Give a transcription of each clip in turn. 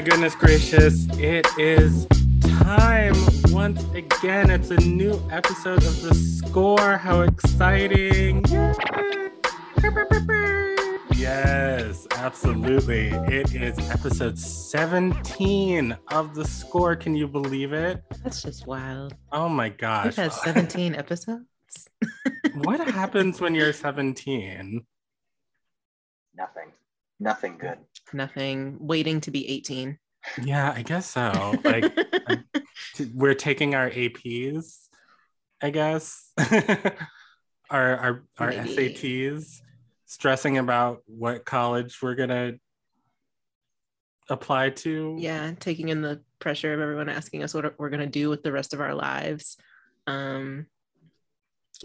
my goodness gracious. It is time once again. It's a new episode of The Score. How exciting! Yes, absolutely. It is episode 17 of The Score. Can you believe it? That's just wild. Oh my gosh. We've had 17 episodes. what happens when you're 17? Nothing. Nothing good. Nothing. Waiting to be 18. Yeah, I guess so. Like we're taking our APs, I guess. our our our Maybe. SATs, stressing about what college we're gonna apply to. yeah, taking in the pressure of everyone asking us what we're going to do with the rest of our lives. Um,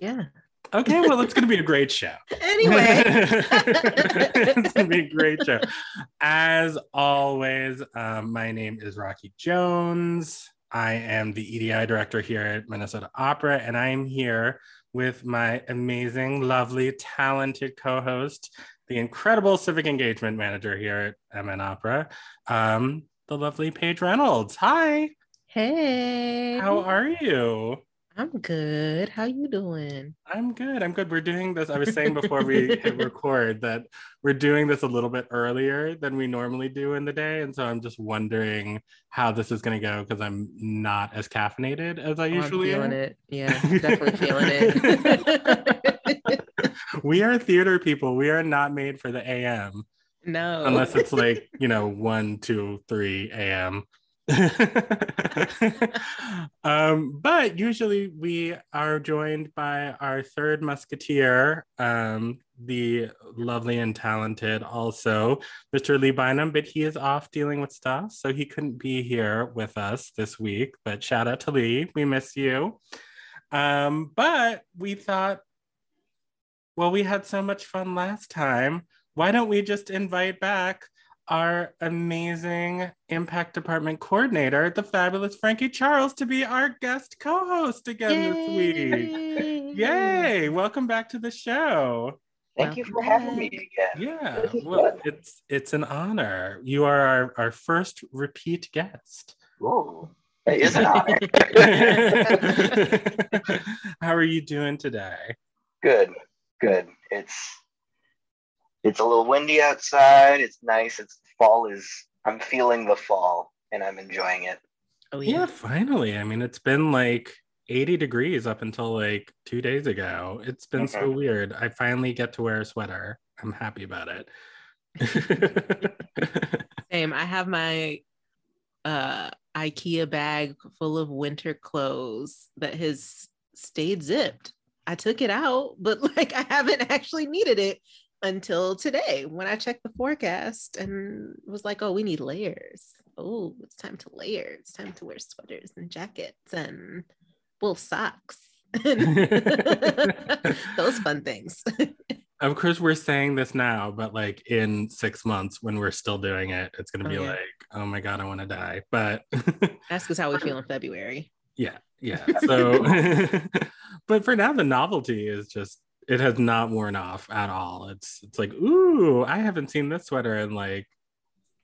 yeah. Okay, well, it's gonna be a great show. Anyway. it's gonna be a great show. As always, um, my name is Rocky Jones. I am the EDI director here at Minnesota Opera, and I am here with my amazing, lovely, talented co-host, the incredible civic engagement manager here at MN Opera, um, the lovely Paige Reynolds. Hi, hey. how are you? I'm good. How you doing? I'm good. I'm good. We're doing this. I was saying before we hit record that we're doing this a little bit earlier than we normally do in the day. And so I'm just wondering how this is going to go because I'm not as caffeinated as I Oh, I'm usually feeling am. it. Yeah, definitely feeling it. We are theater people. We are not made for the AM no. unless it's like, you know, 1, 2, 3 AM. um, but usually we are joined by our third musketeer, um, the lovely and talented also, Mr. Lee Bynum, but he is off dealing with stuff, so he couldn't be here with us this week. But shout out to Lee, we miss you. Um, but we thought, well, we had so much fun last time. Why don't we just invite back our amazing impact department coordinator, the fabulous Frankie Charles, to be our guest co-host again this week. Yay! Welcome back to the show. Thank you for Welcome having me again. Yeah, well, fun. it's it's an honor. You are our, our first repeat guest. Ooh, it is an honor. How are you doing today? good, good. It's it's a little windy outside. It's nice. It's fall is. I'm feeling the fall, and I'm enjoying it. Oh Yeah, yeah. finally. I mean, it's been like 80 degrees up until like two days ago. It's been so Mhm. weird. I finally get to wear a sweater. I'm happy about it. Same. I have my uh IKEA bag full of winter clothes that has stayed zipped. I took it out, but like I haven't actually needed it until today when I checked the forecast and was like, oh, we need layers. Oh, it's time to layer. It's time to wear sweaters and jackets and wool socks. Those fun things. of course, we're saying this now, but like in six months when we're still doing it, it's going to Oh, be yeah. like, oh my God, I want to die. But Ask us how we feel in February. yeah, yeah. So, but for now, the novelty is just, it has not worn off at all. It's, it's like, ooh, I haven't seen this sweater in like,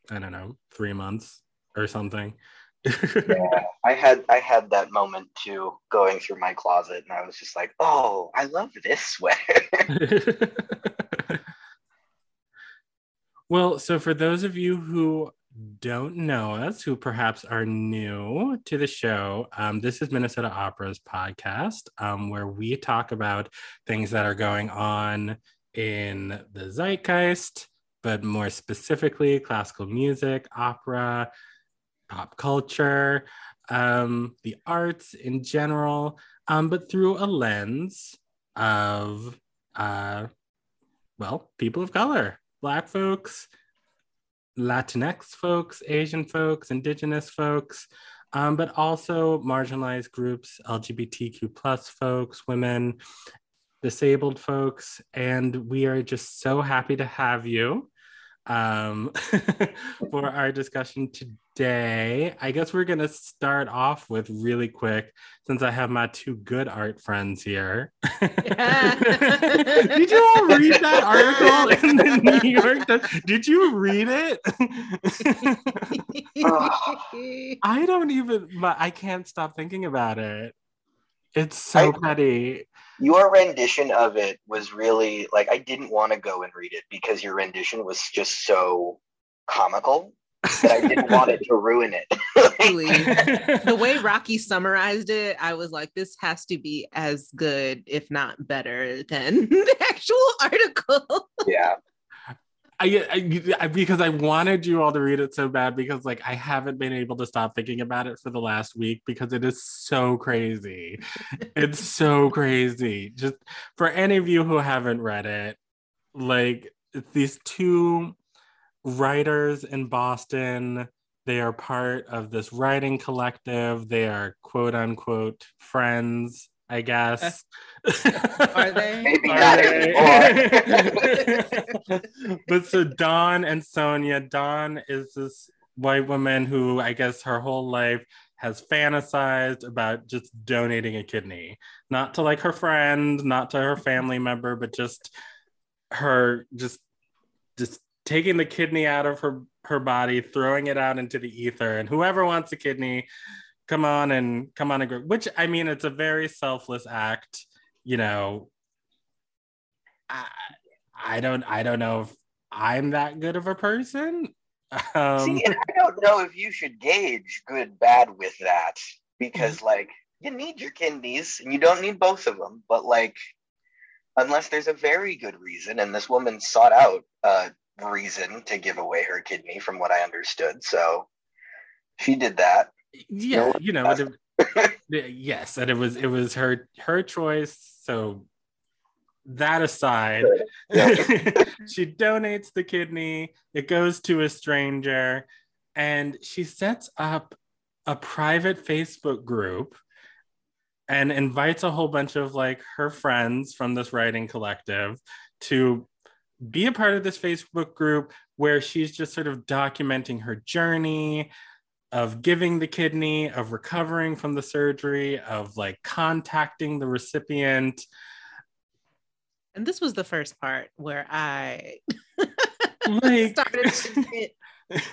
I don't know, three months or something. Yeah, I had I had that moment too, going through my closet, and I was just like, "Oh, I love this sweater." well, so for those of you who don't know us, who perhaps are new to the show, um, this is Minnesota Opera's podcast, um, where we talk about things that are going on in the zeitgeist, but more specifically, classical music, opera, pop culture, um, the arts in general, um, but through a lens of, uh, well, people of color, Black folks, Latinx folks, Asian folks, Indigenous folks, um, but also marginalized groups, LGBTQ plus folks, women, disabled folks. And we are just so happy to have you. Um, for our discussion today. I guess we're going to start off with really quick, since I have my two good art friends here. Did you all read that article in the New York Times? Did you read it? I don't even, I can't stop thinking about it. It's so I, petty. Your rendition of it was really like I didn't want to go and read it because your rendition was just so comical that I didn't want it to ruin it. the way Rocky summarized it, I was like, this has to be as good, if not better, than the actual article. Yeah. I, I, because I wanted you all to read it so bad because like I haven't been able to stop thinking about it for the last week because it is so crazy. it's so crazy. Just for any of you who haven't read it, like these two writers in Boston, they are part of this writing collective. They are quote unquote friends I guess. Are they? Maybe Are they? but so Dawn and Sonya, Dawn is this white woman who I guess her whole life has fantasized about just donating a kidney, not to like her friend, not to her family member, but just her just just taking the kidney out of her her body, throwing it out into the ether, and whoever wants a kidney come on and come on and group which i mean it's a very selfless act you know. I, I don't i don't know if i'm that good of a person. Um, See, and i don't know if you should gauge good bad with that because mm-hmm. like you need your kidneys and you don't need both of them but like unless there's a very good reason and this woman sought out a reason to give away her kidney from what i understood so she did that yeah you know it, yes and it was it was her her choice. So that aside she donates the kidney it goes to a stranger and she sets up a private facebook group and invites a whole bunch of like her friends from this writing collective to be a part of this facebook group where she's just sort of documenting her journey of giving the kidney, of recovering from the surgery, of like contacting the recipient. And this was the first part where I like... started to get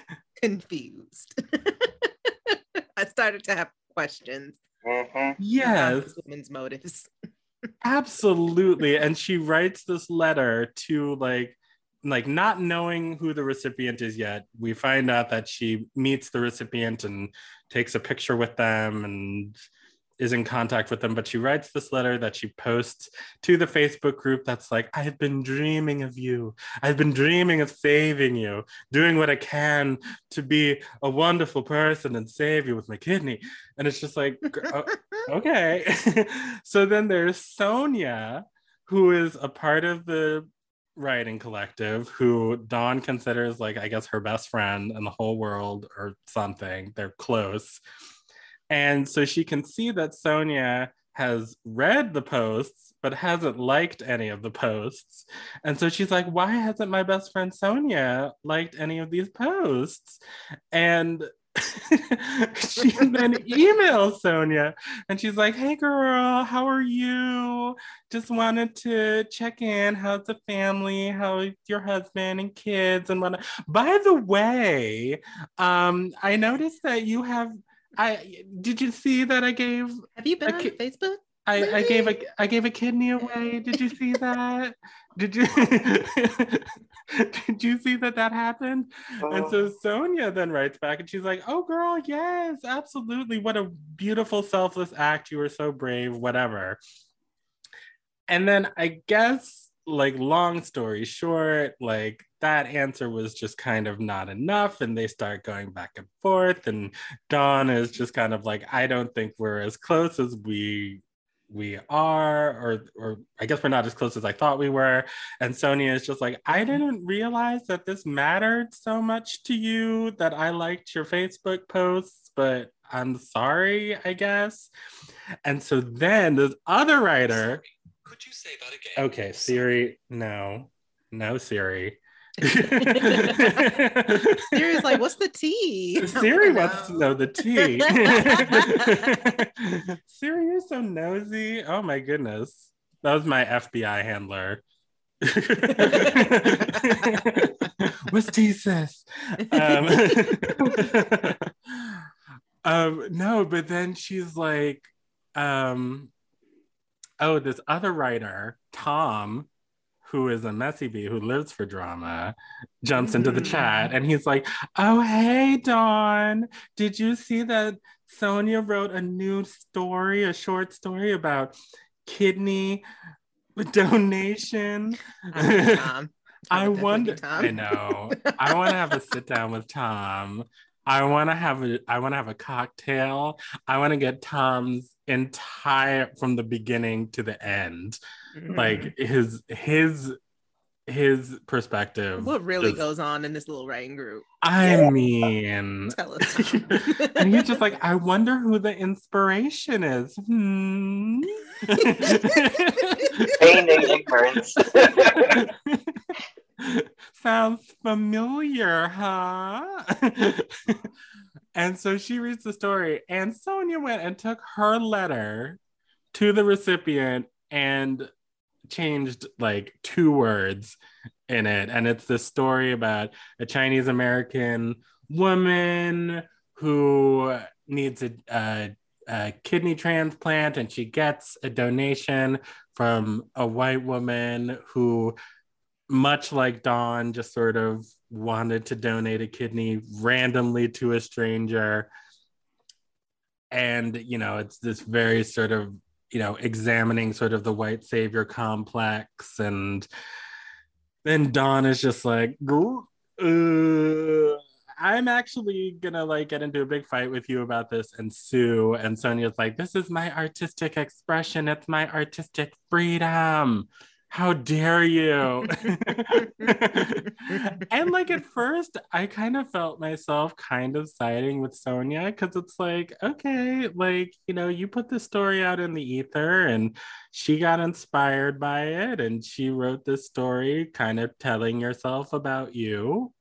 confused. I started to have questions. Mm-hmm. Yes. Women's motives. Absolutely. And she writes this letter to like like not knowing who the recipient is yet, we find out that she meets the recipient and takes a picture with them and is in contact with them. But she writes this letter that she posts to the Facebook group that's like, I've been dreaming of you. I've been dreaming of saving you, doing what I can to be a wonderful person and save you with my kidney. And it's just like, okay. so then there's Sonya, who is a part of the writing collective who Dawn considers like I guess her best friend in the whole world or something. They're close. And so she can see that Sonya has read the posts but hasn't liked any of the posts. And so she's like, why hasn't my best friend Sonya liked any of these posts? And she then emails Sonya and she's like, Hey girl, how are you? Just wanted to check in. How's the family? How's your husband and kids and whatnot? By the way, um, I noticed that you have I did you see that I gave Have you been on ki- Facebook? I, I gave a I gave a kidney away. Did you see that? Did you did you see that that happened? And so oh. Sonya then writes back and she's like, "Oh girl, yes, absolutely. What a beautiful selfless act. You were so brave, whatever." And then I guess like long story short, like that answer was just kind of not enough and they start going back and forth and Dawn is just kind of like I don't think we're as close as we we are or or i guess we're not as close as i thought we were. And sonya is just like i mm-hmm. didn't realize that this mattered so much to you that i liked your facebook posts but i'm sorry i guess. And so then this other writer could you say that again? Okay siri no. No siri Siri's like, what's the tea? Siri wants to know the tea. Siri, you're so nosy. Oh my goodness. That was my FBI handler. What's tea, sis? Um, um, no, but then she's like, um, oh, this other writer, Tom, who is a messy bee who lives for drama, jumps into the chat and he's like, Oh, hey, Dawn, did you see that Sonia wrote a new story, a short story about kidney donation? I definitely wonder. I know. I want to have a sit down with Tom. I want to have a. I want to have a cocktail. I want to get Tom's entire from the beginning to the end, Mhm. like his his his perspective. what really just- goes on in this little writing group? I mean. Tell us. Tom. and he's just like, I wonder who the inspiration is. Hmm. Feigning ignorance. Sounds familiar, huh? and so she reads the story, and Sonya went and took her letter to the recipient and changed like two words in it. And it's this story about a Chinese American woman who needs a, a, a kidney transplant, and she gets a donation from a white woman who much like Dawn, just sort of wanted to donate a kidney randomly to a stranger. And, you know, it's this very sort of, you know, examining sort of the white savior complex. And then Dawn is just like, uh, I'm actually gonna like get into a big fight with you about this and sue. And Sonya's like, this is my artistic expression, it's my artistic freedom how dare you? And like at first i kind of felt myself kind of siding with sonya because it's like okay like you know you put this story out in the ether and she got inspired by it and she wrote this story kind of telling yourself about you.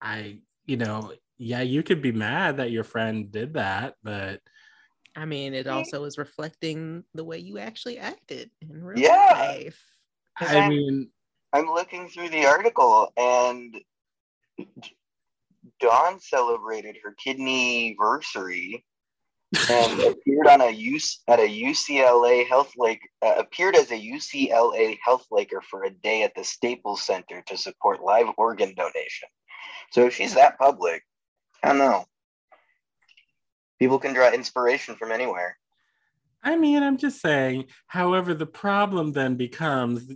I you know yeah you could be mad that your friend did that but I mean, it also is reflecting the way you actually acted in real Yeah. life. i mean I'm looking through the article and Dawn celebrated her kidney versary and appeared on a use at a UCLA Health Lake uh, appeared as a UCLA Health Laker for a day at the Staples Center to support live organ donation. So if she's that public, I don't know. People can draw inspiration from anywhere. I mean, I'm just saying. However, the problem then becomes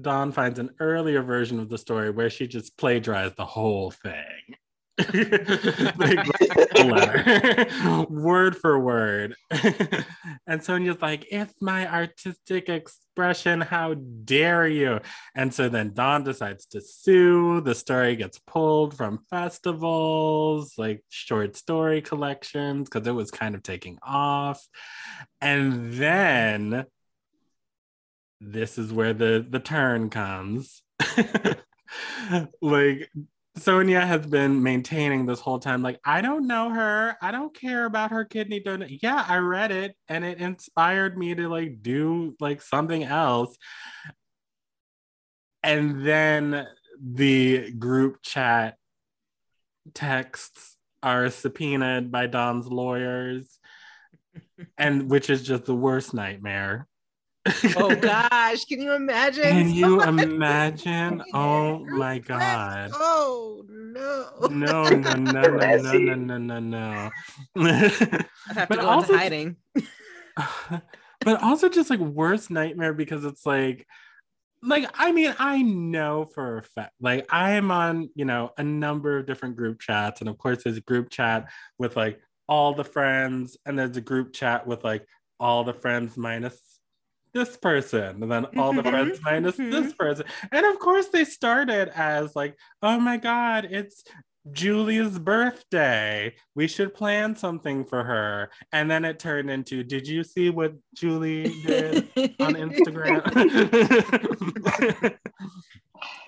Dawn finds an earlier version of the story where she just plagiarized the whole thing. letter, word for word. and Sonya's like, it's my artistic expression. How dare you? And so then Dawn decides to sue. The story gets pulled from festivals, like short story collections, because it was kind of taking off. And then this is where the the turn comes. like Sonya has been maintaining this whole time, like, I don't know her. I don't care about her kidney donation. Yeah, I read it and it inspired me to like do like something else. And then the group chat texts are subpoenaed by Dawn's lawyers, and which is just the worst nightmare. Oh gosh, can you imagine? Can you imagine? Oh my god. Oh no. No, no, no, no, no, no, no, no, no. I have to go also- into hiding. but also just like worst nightmare because it's like like I mean I know for a fact like I am on you know a number of different group chats and of course there's a group chat with like all the friends and there's a group chat with like all the friends minus this person and then all the friends mm-hmm, minus mm-hmm. this person and of course they started as like oh my god it's Julie's birthday. We should plan something for her. And then it turned into, did you see what Julie did on Instagram?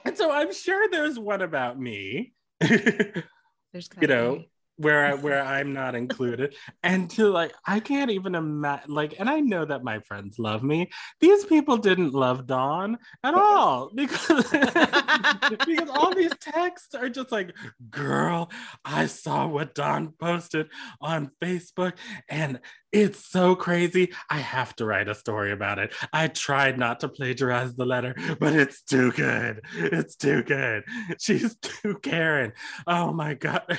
And so I'm sure there's one about me. There's you know gotta where I, where I'm not included, and to like I can't even imagine like, and I know that my friends love me. These people didn't love Dawn at all because because all these texts are just like, "Girl, I saw what Dawn posted on Facebook, and it's so crazy. I have to write a story about it. I tried not to plagiarize the letter, but it's too good. It's too good. She's too Karen. Oh my god."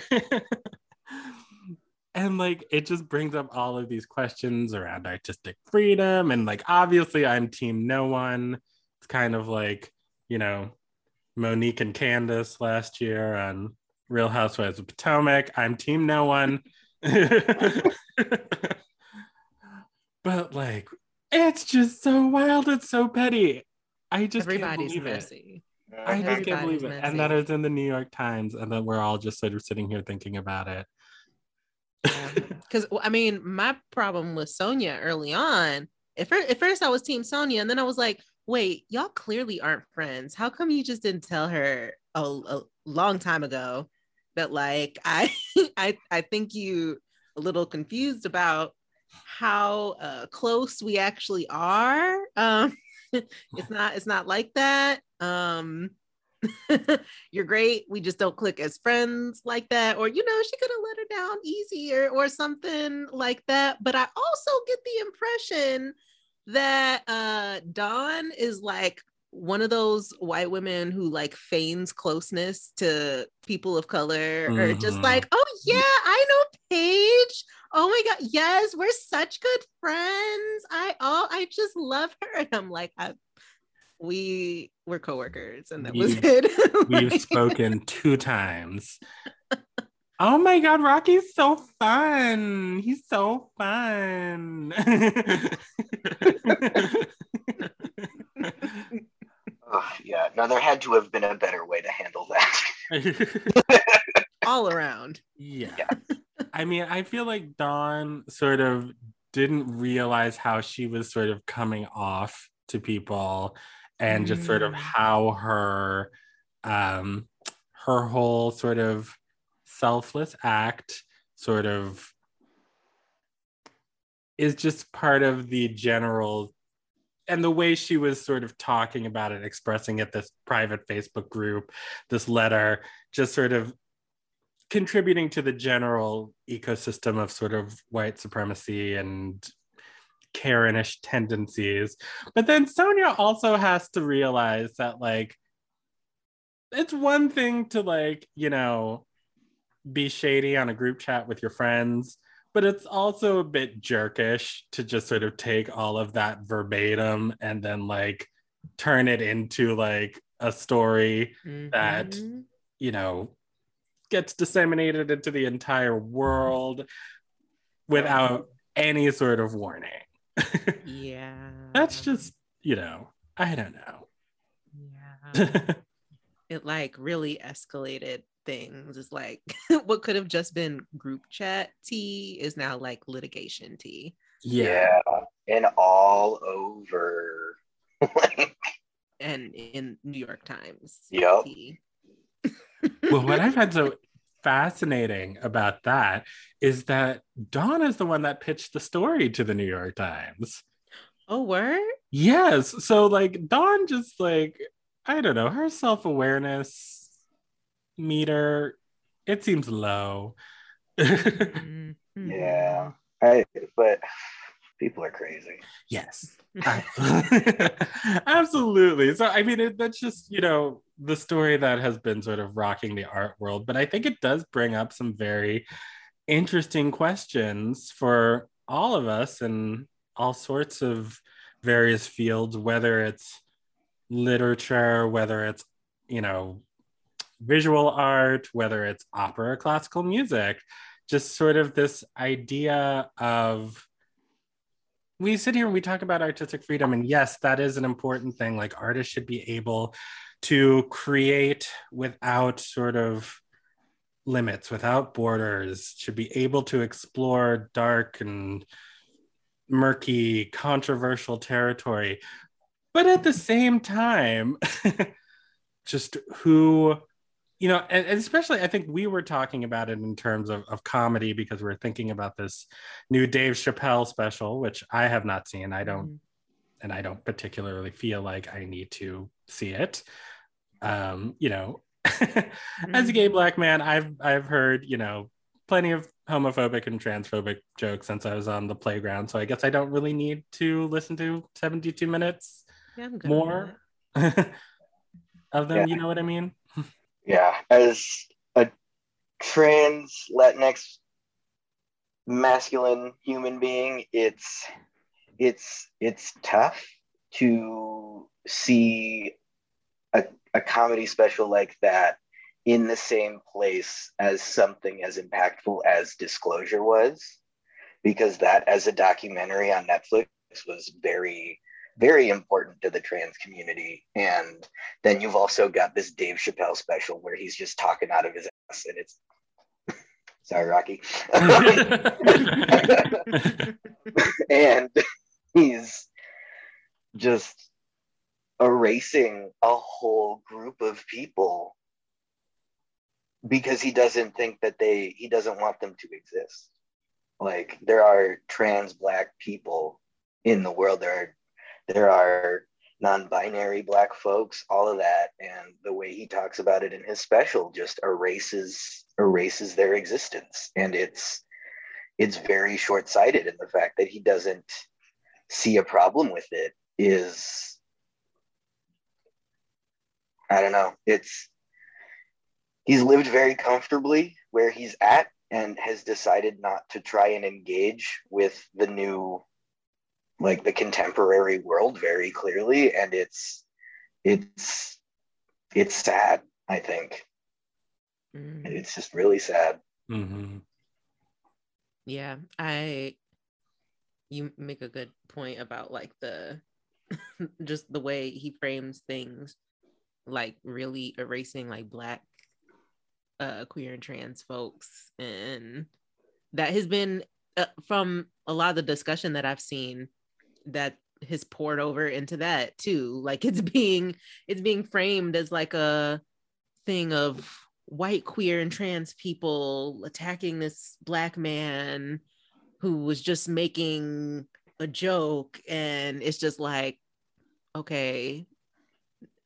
and like it just brings up all of these questions around artistic freedom. And like obviously i'm team no one. It's kind of like you know monique and candace last year on real housewives of potomac. I'm team no one. But like it's just so wild it's so petty. I just everybody's can't believe it. I just can't believe it. And that it's in the New York Times, and then we're all just sort of sitting here thinking about it. Because I mean, my problem with Sonya early on, at first, at first I was Team Sonya, and then I was like, wait, y'all clearly aren't friends. How come you just didn't tell her a, a long time ago that like I I I think you a little confused about how uh, close we actually are. Um, it's not it's not like that. Um, you're great. We just don't click as friends like that. Or, you know, she could have let her down easier or something like that. But I also get the impression that uh Dawn is like one of those white women who like feigns closeness to people of color or just Mhm. like, oh yeah, I know Paige. Oh my god, yes, we're such good friends. I oh, I just love her. And I'm like, I, we were coworkers, and that was We've- it. We've spoken two times. Oh my God, Rocky's so fun. He's so fun. Ugh, yeah, no, there had to have been a better way to handle that. all around. yeah. Yeah. I mean, I feel like Dawn sort of didn't realize how she was sort of coming off to people and just sort of Mm. how her um her whole sort of selfless act sort of is just part of the general and the way she was sort of talking about it expressing it this private facebook group this letter just sort of contributing to the general ecosystem of sort of white supremacy and Karenish tendencies. But then Sonya also has to realize that, like, it's one thing to, like, you know, be shady on a group chat with your friends, but it's also a bit jerkish to just sort of take all of that verbatim and then, like, turn it into, like, a story That- Mhm. you know, gets disseminated into the entire world without any sort of warning. Yeah, That's just, you know, I don't know. yeah. it like really escalated things. It's like what could have just been group chat tea is now like litigation tea. yeah. and all over. And in New York Times. Yep. tea. Well, what I find so fascinating about that is that Dawn is the one that pitched the story to the New York Times. oh word? Yes. So, like, Dawn just, like, I don't know, her self awareness meter, it seems low. Mhm. yeah, I, but people are crazy. Yes. Absolutely. So, I mean, it, that's just, you know, the story that has been sort of rocking the art world. But I think it does bring up some very interesting questions for all of us in all sorts of various fields, whether it's literature, whether it's, you know, visual art, whether it's opera or classical music, just sort of this idea of we sit here and we talk about artistic freedom and yes that is an important thing. Like artists should be able to create without sort of limits without borders should be able to explore dark and murky controversial territory. But at the same time just who you know and, and, especially i think we were talking about it in terms of, of comedy because we are thinking about this new dave chappelle special which i have not seen i don't mm-hmm. and i don't particularly feel like i need to see it um you know mm-hmm. as a gay mm-hmm. black man i've i've heard you know plenty of homophobic and transphobic jokes since i was on the playground so i guess i don't really need to listen to 72 minutes yeah, more of them yeah. you know what i mean yeah, as a trans Latinx masculine human being, it's it's it's tough to see a, a comedy special like that in the same place as something as impactful as disclosure was because that as a documentary on netflix was very very important to the trans community. And then you've also got this Dave Chappelle special where he's just talking out of his ass, and it's sorry, Rocky. and he's just erasing a whole group of people because he doesn't think that they he doesn't want them to exist like there are trans black people in the world there are there are non-binary black folks all of that and the way he talks about it in his special just erases erases their existence. And it's it's very short-sighted in the fact that he doesn't see a problem with it is i don't know it's he's lived very comfortably where he's at and has decided not to try and engage with the new like the contemporary world very clearly and it's it's it's sad i think mm. it's just really sad mm-hmm. yeah i you make a good point about like the just the way he frames things like really erasing like black uh queer and trans folks and that has been uh, from a lot of the discussion that i've seen that has poured over into that too. Like it's being it's being framed as like a thing of white queer and trans people attacking this black man who was just making a joke. And it's just like okay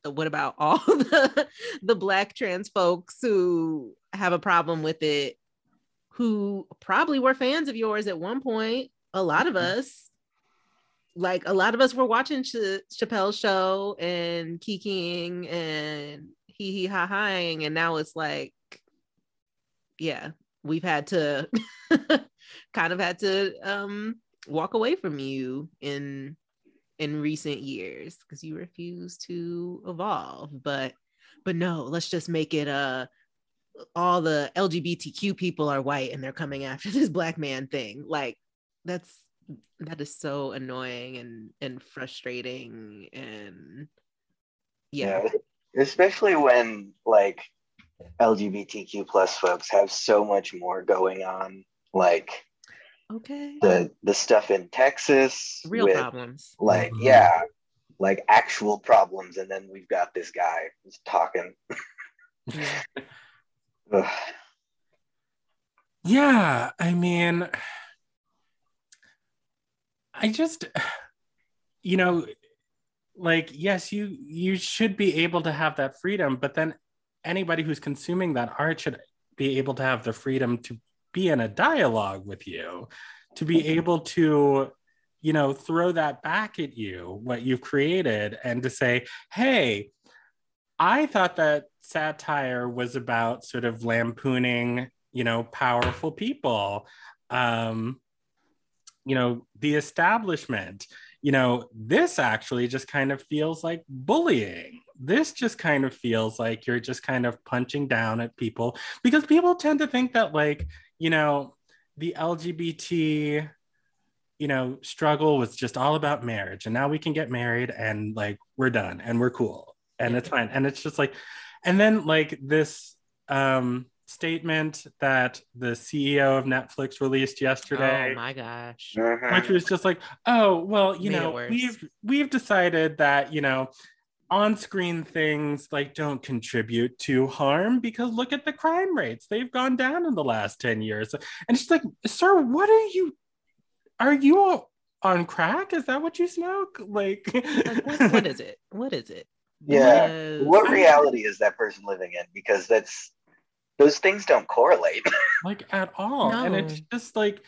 what about all the the black trans folks who have a problem with it who probably were fans of yours at one point a lot of mm-hmm. us like a lot of us were watching Ch- Chappelle's show and kikiing and hee hee ha haing, and now it's like, yeah, we've had to kind of had to um walk away from you in in recent years because you refuse to evolve. But but no, let's just make it uh all the LGBTQ people are white and they're coming after this black man thing. Like that's that is so annoying and and frustrating and yeah. yeah especially when like lgbtq plus folks have so much more going on like okay the the stuff in texas real with, problems like mm-hmm. yeah like actual problems and then we've got this guy who's talking yeah. yeah i mean I just, you know, like yes, you you should be able to have that freedom, but then anybody who's consuming that art should be able to have the freedom to be in a dialogue with you, to be able to you know throw that back at you what you've created and to say hey i thought that satire was about sort of lampooning you know powerful people um you know the establishment. You know this actually just kind of feels like bullying. This just kind of feels like you're just kind of punching down at people because people tend to think that like you know the lgbt you know struggle was just all about marriage and now we can get married and like we're done and we're cool and it's fine. And it's just like and then like this um statement that the CEO of Netflix released yesterday. Oh my gosh. Mm-hmm. Which was just like, oh, well, you Made know, we've we've decided that, you know, on-screen things like don't contribute to harm because look at the crime rates they've gone down in the last 10 years and she's like sir what are you are you on crack is that what you smoke like, Like, what, what is it? What is it? Yeah. Yes. What reality is that person living in? Because that's those things don't correlate. like at all. And it's just like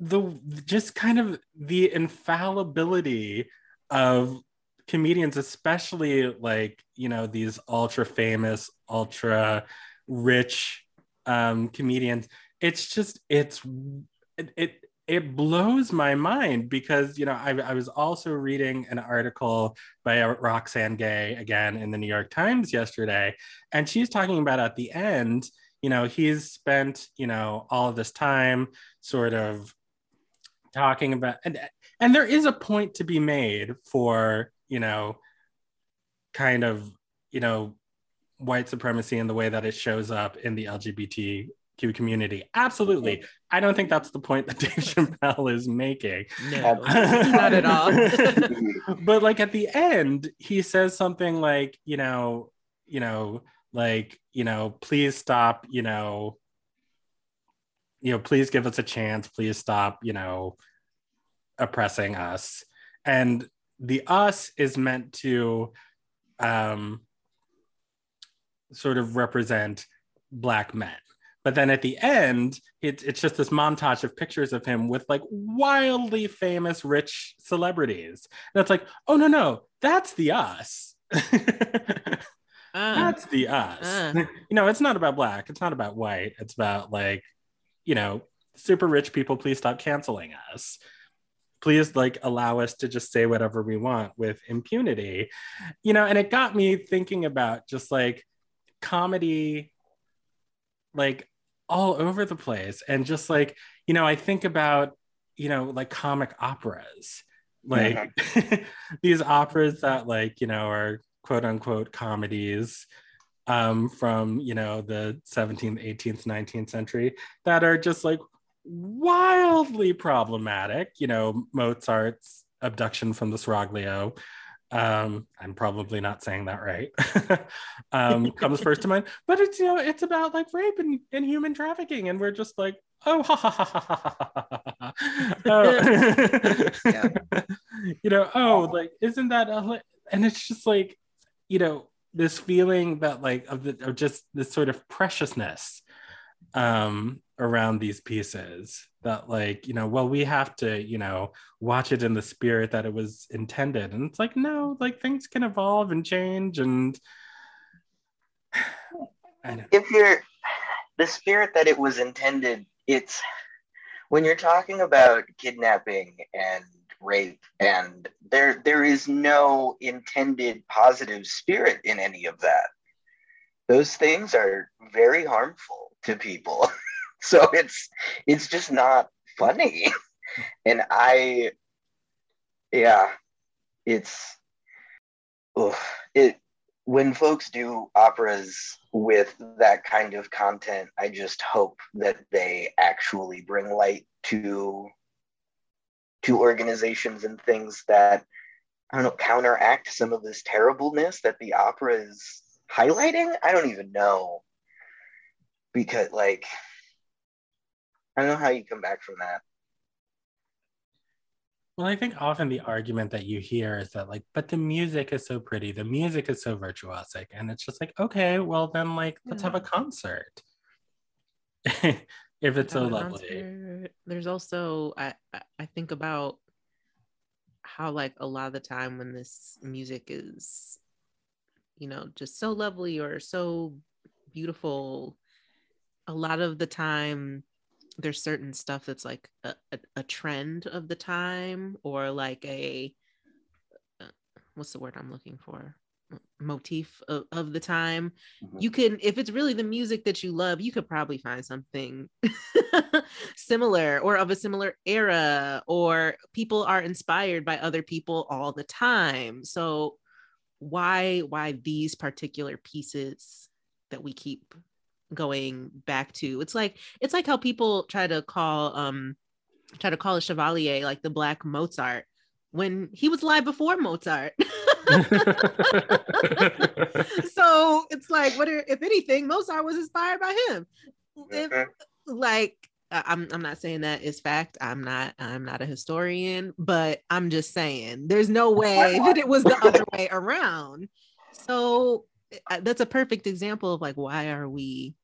the just kind of the infallibility of comedians especially like you know these ultra famous ultra rich um comedians. It's just it's it, it it blows my mind because you know I, I was also reading an article by uh, roxane gay again in the new york times yesterday and she's talking about at the end you know he's spent you know all of this time sort of talking about and and there is a point to be made for you know kind of you know white supremacy and the way that it shows up in the lgbtq community. Absolutely. I don't think that's the point that dave chappelle is making. No, not at all. but like at the end he says something like you know you know like you know please stop you know you know please give us a chance. Please stop you know oppressing us. And the us is meant to um sort of represent black men but then at the end it's it's just this montage of pictures of him with like wildly famous rich celebrities. And it's like oh no no that's the us. Uh, that's the us. Uh. you know it's not about black it's not about white it's about like you know super rich people please stop canceling us. Please like allow us to just say whatever we want with impunity. You know and it got me thinking about just like comedy like all over the place. And just like you know i think about you know like comic operas. Like these operas that like you know are quote unquote comedies um from you know the 17th 18th 19th century that are just like wildly problematic. You know mozart's abduction from the seraglio um i'm probably not saying that right um comes first to mind but it's you know it's about like rape and, and human trafficking and we're just like oh ha ha ha ha ha ha ha oh. Yeah. you know oh like isn't that a, and it's just like you know this feeling that like of the of just this sort of preciousness um around these pieces that like you know well we have to you know watch it in the spirit that it was intended and it's like no like things can evolve and change and if you're the spirit that it was intended, it's when you're talking about kidnapping and rape and there there is no intended positive spirit in any of that. Those things are very harmful to people. so it's it's just not funny. and I yeah, it's it when folks do operas with that kind of content, I just hope that they actually bring light to to organizations and things that I don't know counteract some of this terribleness that the opera is highlighting. I don't even know because like I don't know how you come back from that. Well, I think often the argument that you hear is that, like, but the music is so pretty, the music is so virtuosic. And it's just like, okay, well, then, like, let's have a concert. if it's so lovely. concert. There's also I I- I think about how like a lot of the time when this music is, you know, just so lovely or so beautiful, a lot of the time there's certain stuff that's like a, a, a trend of the time or like a uh, what's the word I'm looking for? Motif of, of the time. You can if it's really the music that you love you could probably find something similar or of a similar era or people are inspired by other people all the time. So why why these particular pieces that we keep going back to it's like it's like how people try to call um try to call a chevalier like the black mozart when he was alive before mozart so it's like, what are, if anything, Mozart was inspired by him. If, like, I'm I'm not saying that is fact. I'm not I'm not a historian, but I'm just saying there's no way that it was the other way around. So that's a perfect example of like why are we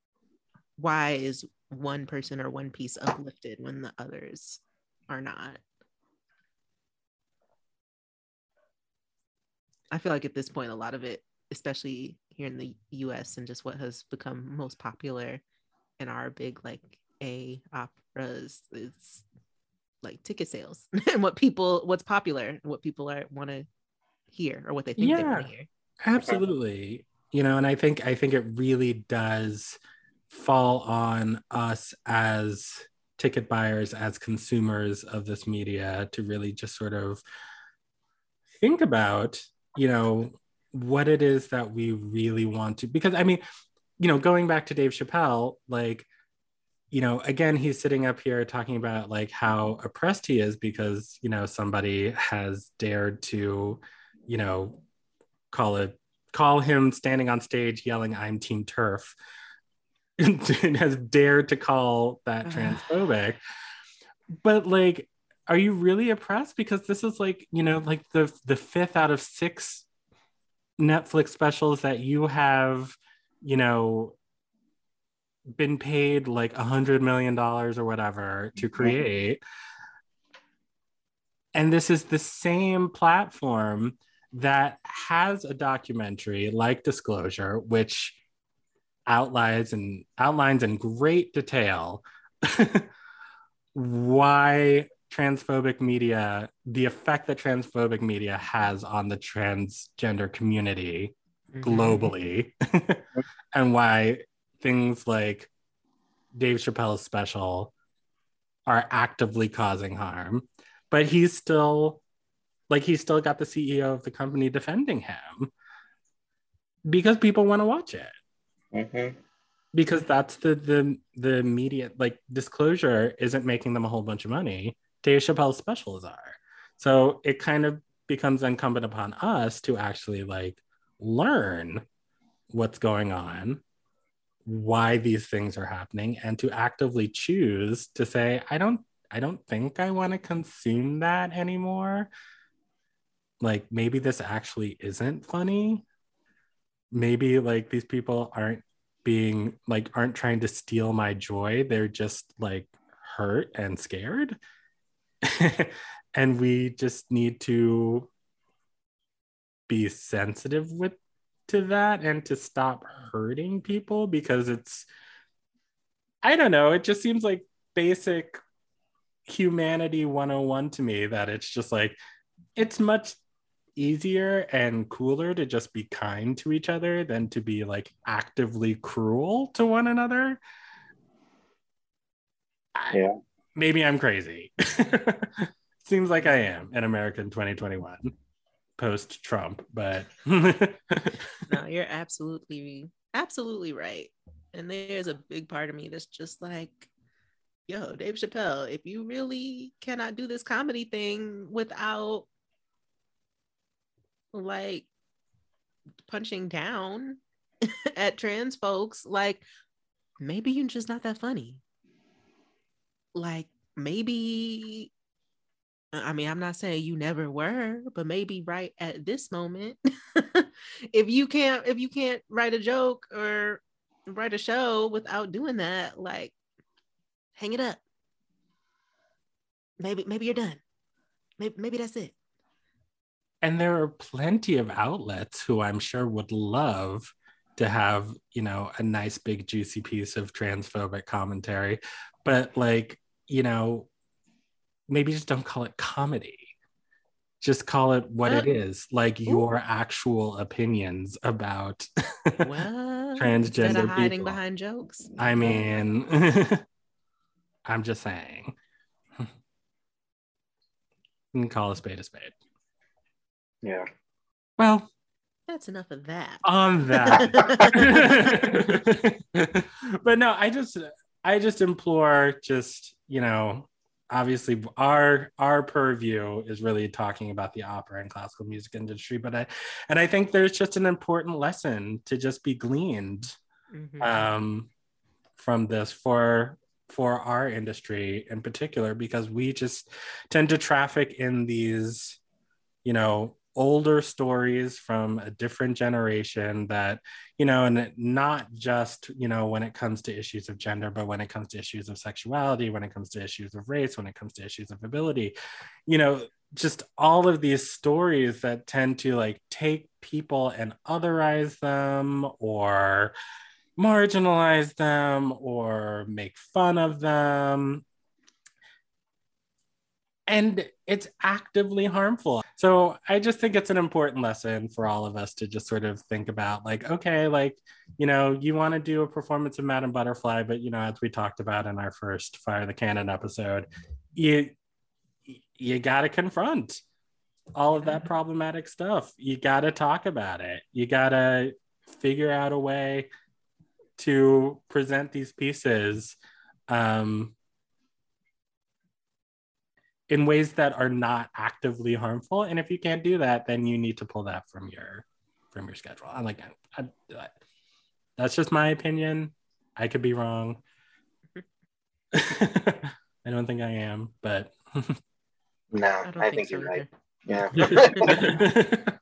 why is one person or one piece uplifted when the others are not? I feel like at this point, a lot of it, especially here in the US and just what has become most popular in our big like A operas, is like ticket sales and what people, what's popular, and what people are want to hear or what they think they want Yeah. to hear. Absolutely. You know, and I think I think it really does fall on us as ticket buyers, as consumers of this media to really just sort of think about, you know, what it is that we really want to because I mean, you know, going back to Dave Chappelle, like you know, again, he's sitting up here talking about like how oppressed he is because, you know, somebody has dared to, you know, call it call him standing on stage yelling i'm team TERF has dared to call that transphobic. But like are you really oppressed? Because this is like you know like the the fifth out of six netflix specials that you have you know been paid like a hundred million dollars or whatever to create. And this is the same platform that has a documentary like disclosure which outlines and outlines in great detail why transphobic media the effect that transphobic media has on the transgender community mm-hmm. globally and why things like Dave Chappelle's special are actively causing harm. But he's still like he's still got the CEO of the company defending him because people want to watch it Mhm. because that's the the the media like disclosure isn't making them a whole bunch of money. Dave Chappelle's specials are. So it kind of becomes incumbent upon us to actually like learn what's going on why these things are happening and to actively choose to say i don't i don't think i want to consume that anymore. Like maybe this actually isn't funny maybe like these people aren't being like aren't trying to steal my joy. They're just like hurt and scared. And we just need to be sensitive with to that and to stop hurting people because it's i don't know it just seems like basic humanity 101 to me that it's just like it's much easier and cooler to just be kind to each other than to be like actively cruel to one another I- Yeah. maybe i'm crazy seems like i am in american 2021 post trump but no, you're absolutely absolutely right. And there's a big part of me that's just like, yo, Dave Chappelle, if you really cannot do this comedy thing without like punching down at trans folks, like maybe you're just not that funny. Like maybe I mean, I'm not saying you never were, but maybe right at this moment, if you can't if you can't write a joke or write a show without doing that, like hang it up. Maybe maybe you're done. Maybe maybe that's it. And there are plenty of outlets who i'm sure would love to have you know a nice big juicy piece of transphobic commentary. But like you know maybe just don't call it comedy. Just call it what it Uh, is like your actual opinions about Well, Transgender of hiding people. behind jokes. i mean i'm just saying. Call a spade a spade Yeah. well that's enough of that. on that but no i just i just implore just you know obviously our our purview is really talking about the opera and classical music industry but i and i think there's just an important lesson to just be gleaned mm-hmm. um, from this for for our industry in particular because we just tend to traffic in these you know older stories from a different generation that you know and not just you know when it comes to issues of gender but when it comes to issues of sexuality when it comes to issues of race when it comes to issues of ability. You know just all of these stories that tend to like take people and otherize them or marginalize them or make fun of them and it's actively harmful. So I just think it's an important lesson for all of us to just sort of think about like, okay, like, you know, you want to do a performance of Madame Butterfly, but you know, as we talked about in our first Fire the Canon episode, you you gotta confront all of that problematic stuff. You gotta talk about it. You gotta figure out a way to present these pieces um, in ways that are not actively harmful and if you can't do that then you need to pull that from your from your schedule. I'm like I, I, that's just my opinion. I could be wrong. I don't think i am but no i, I think, think so you're right. yeah.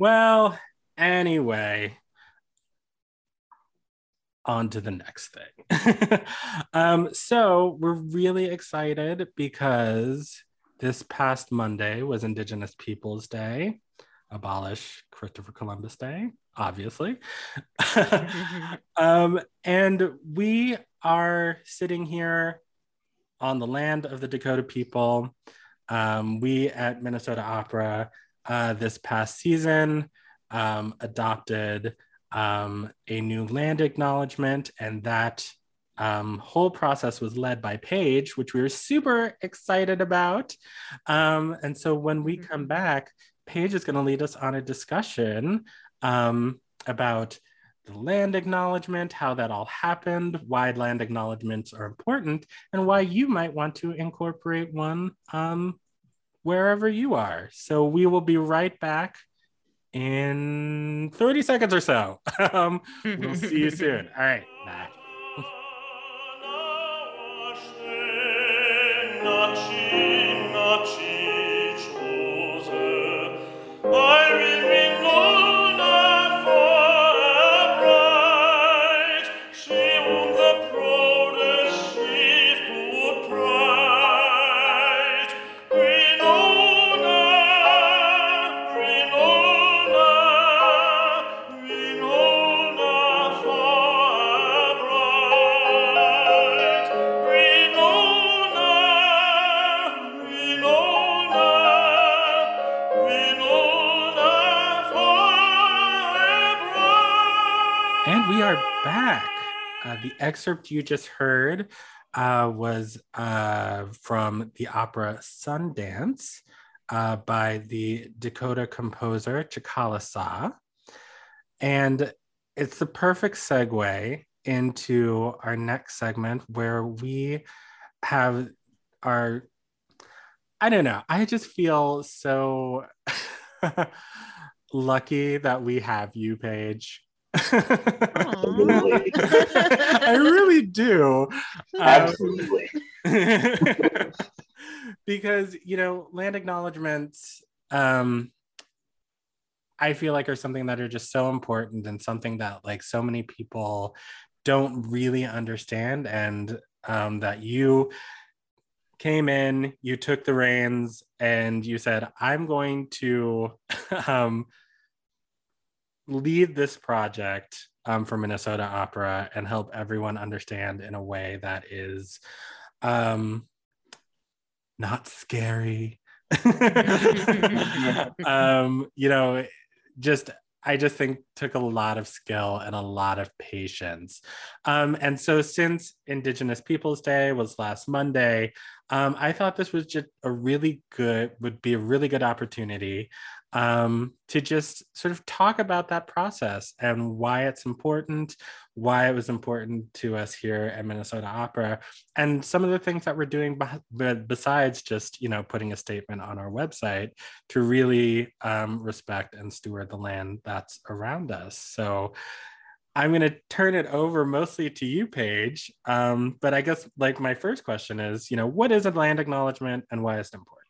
Well anyway on to the next thing. um, so we're really excited because this past Monday was Indigenous Peoples Day, abolish Christopher Columbus Day, obviously. um, and we are sitting here on the land of the Dakota people. Um, we at Minnesota Opera uh, this past season um, adopted um, a new land acknowledgement, and that um, whole process was led by Paige, which we were super excited about. Um, and so when we come mm-hmm. back, Paige is going to lead us on a discussion um, about the land acknowledgement, how that all happened, why land acknowledgements are important, and why you might want to incorporate one um, wherever you are. So we will be right back in 30 seconds or so. um, we'll see you soon. All right. Bye. The excerpt you just heard uh, was uh, from the opera Sundance uh, by the Dakota composer Zitkala Sa. And it's the perfect segue into our next segment where we have our, I don't know, I just feel so lucky that we have you, Paige. Absolutely. I really do. Absolutely. Um, because, you know, land acknowledgements, um, I feel like are something that are just so important and something that like so many people don't really understand and um, that you came in, you took the reins and you said, I'm going to um, lead this project um, for Minnesota Opera and help everyone understand in a way that is um, not scary. um, you know, just I just think took a lot of skill and a lot of patience. Um, and so, since Indigenous Peoples Day was last Monday, um, I thought this was just a really good, would be a really good opportunity um, to just sort of talk about that process and why it's important, why it was important to us here at Minnesota Opera, and some of the things that we're doing be- besides just, you know, putting a statement on our website to really um, respect and steward the land that's around us. So, I'm going to turn it over mostly to you, Paige. Um, but I guess like my first question is, you know, what is a land acknowledgement and why is it important?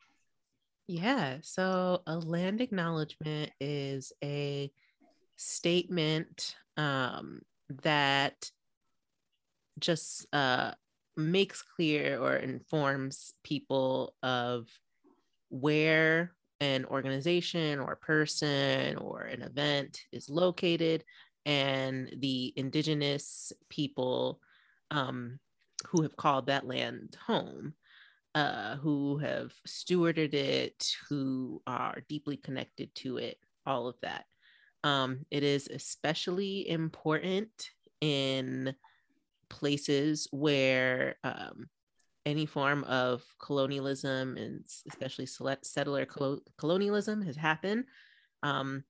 Yeah. So a land acknowledgement is a statement um, that just uh, makes clear or informs people of where an organization or person or an event is located and the indigenous people um, who have called that land home, uh, who have stewarded it, who are deeply connected to it, all of that. Um, it is especially important in places where um, any form of colonialism and especially settler colonialism has happened. Um,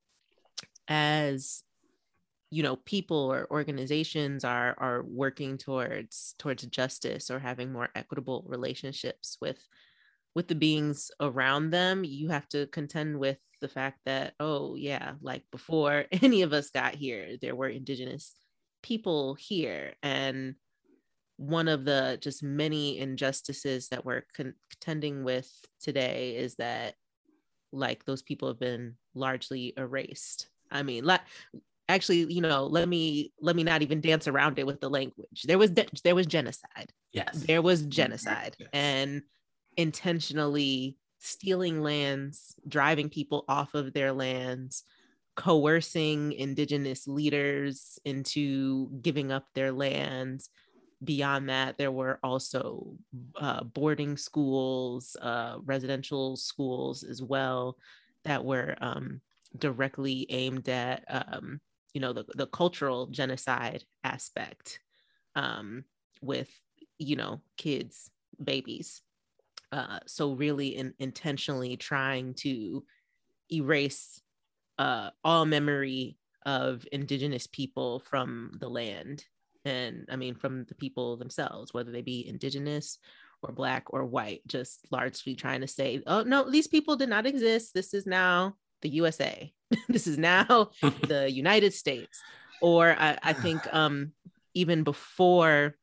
as you know people or organizations are are working towards towards justice or having more equitable relationships with with the beings around them you have to contend with the fact that oh yeah like before any of us got here there were indigenous people here. And one of the just many injustices that we're contending with today is that like those people have been largely erased. I mean like actually you know let me let me not even dance around it with the language. There was de- there was genocide. Yes. There was genocide. Yes. and intentionally stealing lands driving people off of their lands coercing indigenous leaders into giving up their lands. Beyond that there were also uh, boarding schools uh, residential schools as well that were um, directly aimed at um, you know the, the cultural genocide aspect um, with you know kids babies uh, so really in, intentionally trying to erase uh, all memory of indigenous people from the land and i mean from the people themselves whether they be indigenous or black or white just largely trying to say oh no these people did not exist. This is now the usa this is now the United States. Or I, I think um, even before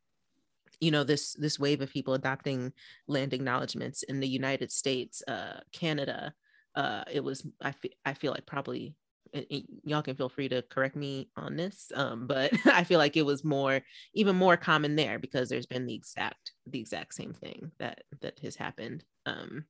you know this this wave of people adopting land acknowledgments in the United States, uh, Canada, uh, it was I, fe- I feel like probably y'all can feel free to correct me on this um, but i feel like it was more even more common there because there's been the exact the exact same thing that that has happened um,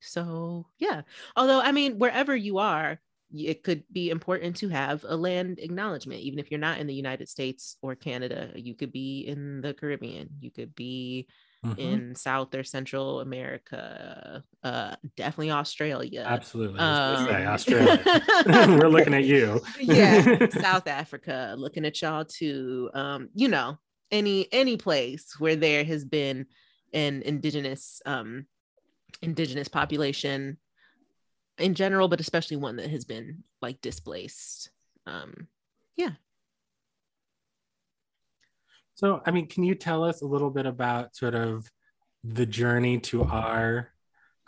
so yeah although i mean wherever you are it could be important to have a land acknowledgement even if you're not in the united states or canada you could be in the caribbean you could be mm-hmm. in south or central america uh definitely australia absolutely. Um, say, australia. We're looking at you. Yeah south africa looking at y'all too um you know any any place where there has been an indigenous um indigenous population in general, but especially one that has been like displaced. Um, yeah. So, I mean, can you tell us a little bit about sort of the journey to our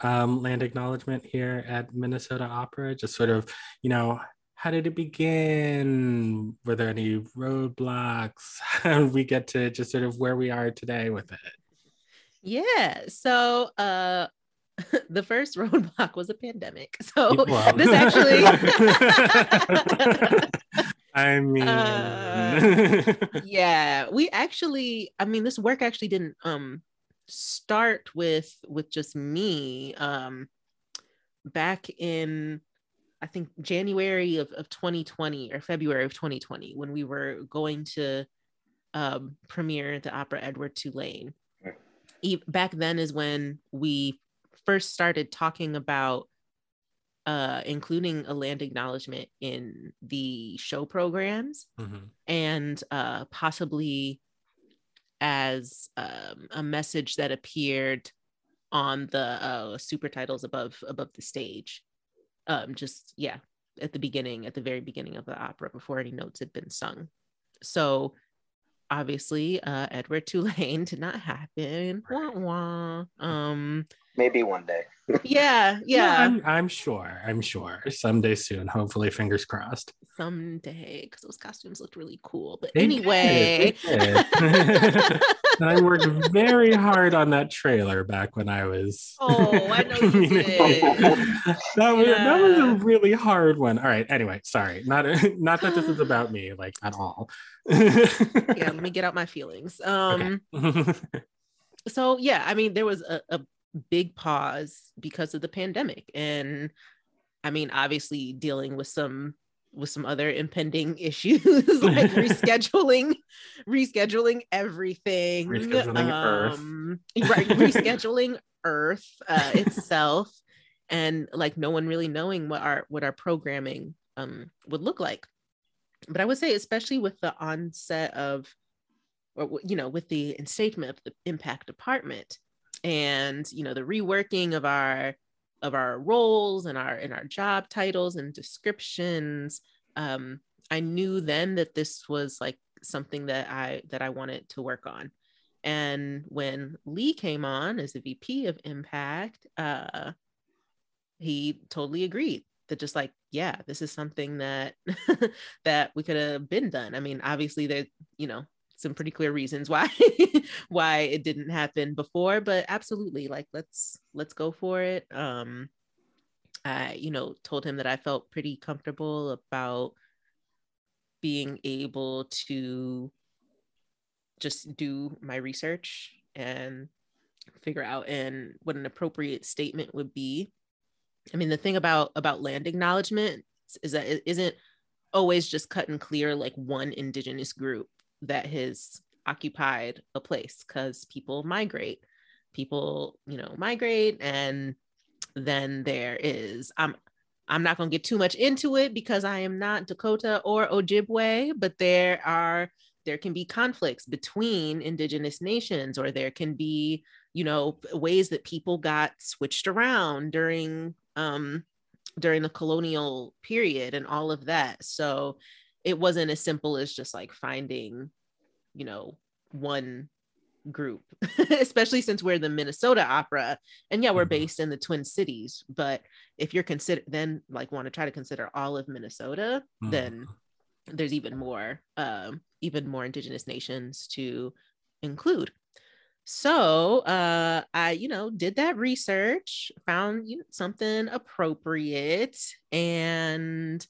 um, land acknowledgement here at Minnesota Opera? Just sort of, you know, how did it begin? Were there any roadblocks? How did we get to just sort of where we are today with it? Yeah. So, uh, the first roadblock was a pandemic. So well. this actually I mean uh, yeah, we actually I mean this work actually didn't um start with with just me um back in I think January of, of 2020 or February of 2020 when we were going to um, premiere the opera Edward Tulane. Back then is when we first started talking about uh, including a land acknowledgement in the show programs mm-hmm. and uh, possibly as um, a message that appeared on the uh, super titles above above the stage. Um, just yeah, at the beginning, at the very beginning of the opera, before any notes had been sung. So obviously, uh, Edward Tulane did not happen. Wah, wah. Um, Maybe one day. yeah, yeah. I'm, I'm sure. I'm sure. Someday soon. Hopefully, fingers crossed. Someday, because those costumes looked really cool. But They anyway. they did. I worked very hard on that trailer back when I was. Oh, I know you did. that was that was a really hard one. All right. Anyway, sorry. Not not that this is about me like at all. yeah, let me get out my feelings. Um, so yeah, I mean, there was a, a big pause because of the pandemic, and I mean, obviously dealing with some with some other impending issues like rescheduling, rescheduling everything, Rescheduling Earth. um, right? Rescheduling Earth uh, itself, and like no one really knowing what our what our programming um would look like. But I would say, especially with the onset of or you know with the instatement of the impact department and you know the reworking of our of our roles and our and our job titles and descriptions um i knew then that this was like something that i that i wanted to work on. And when lee came on as the vp of impact uh he totally agreed that just like yeah this is something that that we could have been done. I mean obviously there you know some pretty clear reasons why why it didn't happen before but absolutely like let's let's go for it. Um i you know told him that i felt pretty comfortable about being able to just do my research and figure out and what an appropriate statement would be. I mean the thing about about land acknowledgement is that it isn't always just cut and clear like one indigenous group that has occupied a place because people migrate. People you know migrate and then there is i'm i'm not going to get too much into it because i am not dakota or ojibwe but there are there can be conflicts between indigenous nations or there can be you know ways that people got switched around during um during the colonial period and all of that. So it wasn't as simple as just like finding you know one group especially since we're the minnesota opera and yeah we're Mhm. based in the twin cities but if you're consider then like want to try to consider all of minnesota Mhm. then there's even more um even more indigenous nations to include so uh i you know did that research found you know, something appropriate and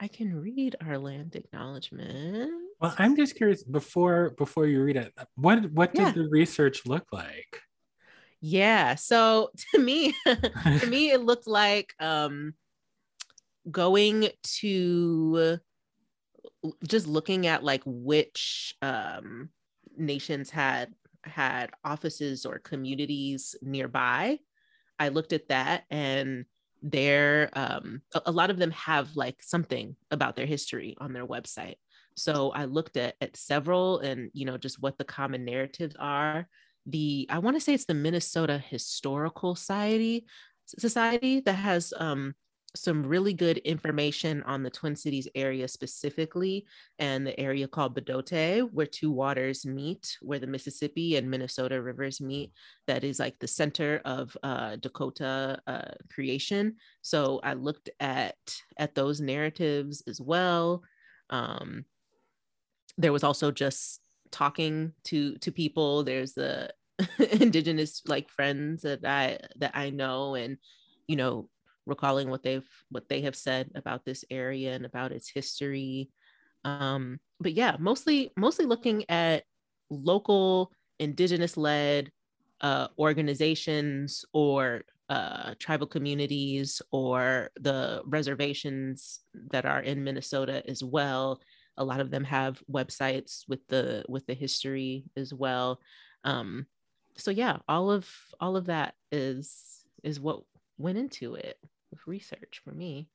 i can read our land acknowledgement Well, I'm just curious before before you read it, what what did Yeah. the research look like? yeah so to me to me it looked like um going to just looking at like which um nations had had offices or communities nearby i looked at that and there um a, a lot of them have like something about their history on their website. So i looked at at several and you know just what the common narratives are. The i want to say it's the minnesota historical society society that has um some really good information on the Twin Cities area specifically, and the area called Bdote, where two waters meet, where the Mississippi and Minnesota rivers meet. That is like the center of uh, Dakota uh, creation. So I looked at at those narratives as well. Um, there was also just talking to to people. There's the indigenous like friends that I that I know, and you know recalling what they've what they have said about this area and about its history. Um but yeah mostly mostly looking at local indigenous led uh organizations or uh tribal communities or the reservations that are in Minnesota as well. A lot of them have websites with the with the history as well. Um so yeah all of all of that is is what went into it with research for me.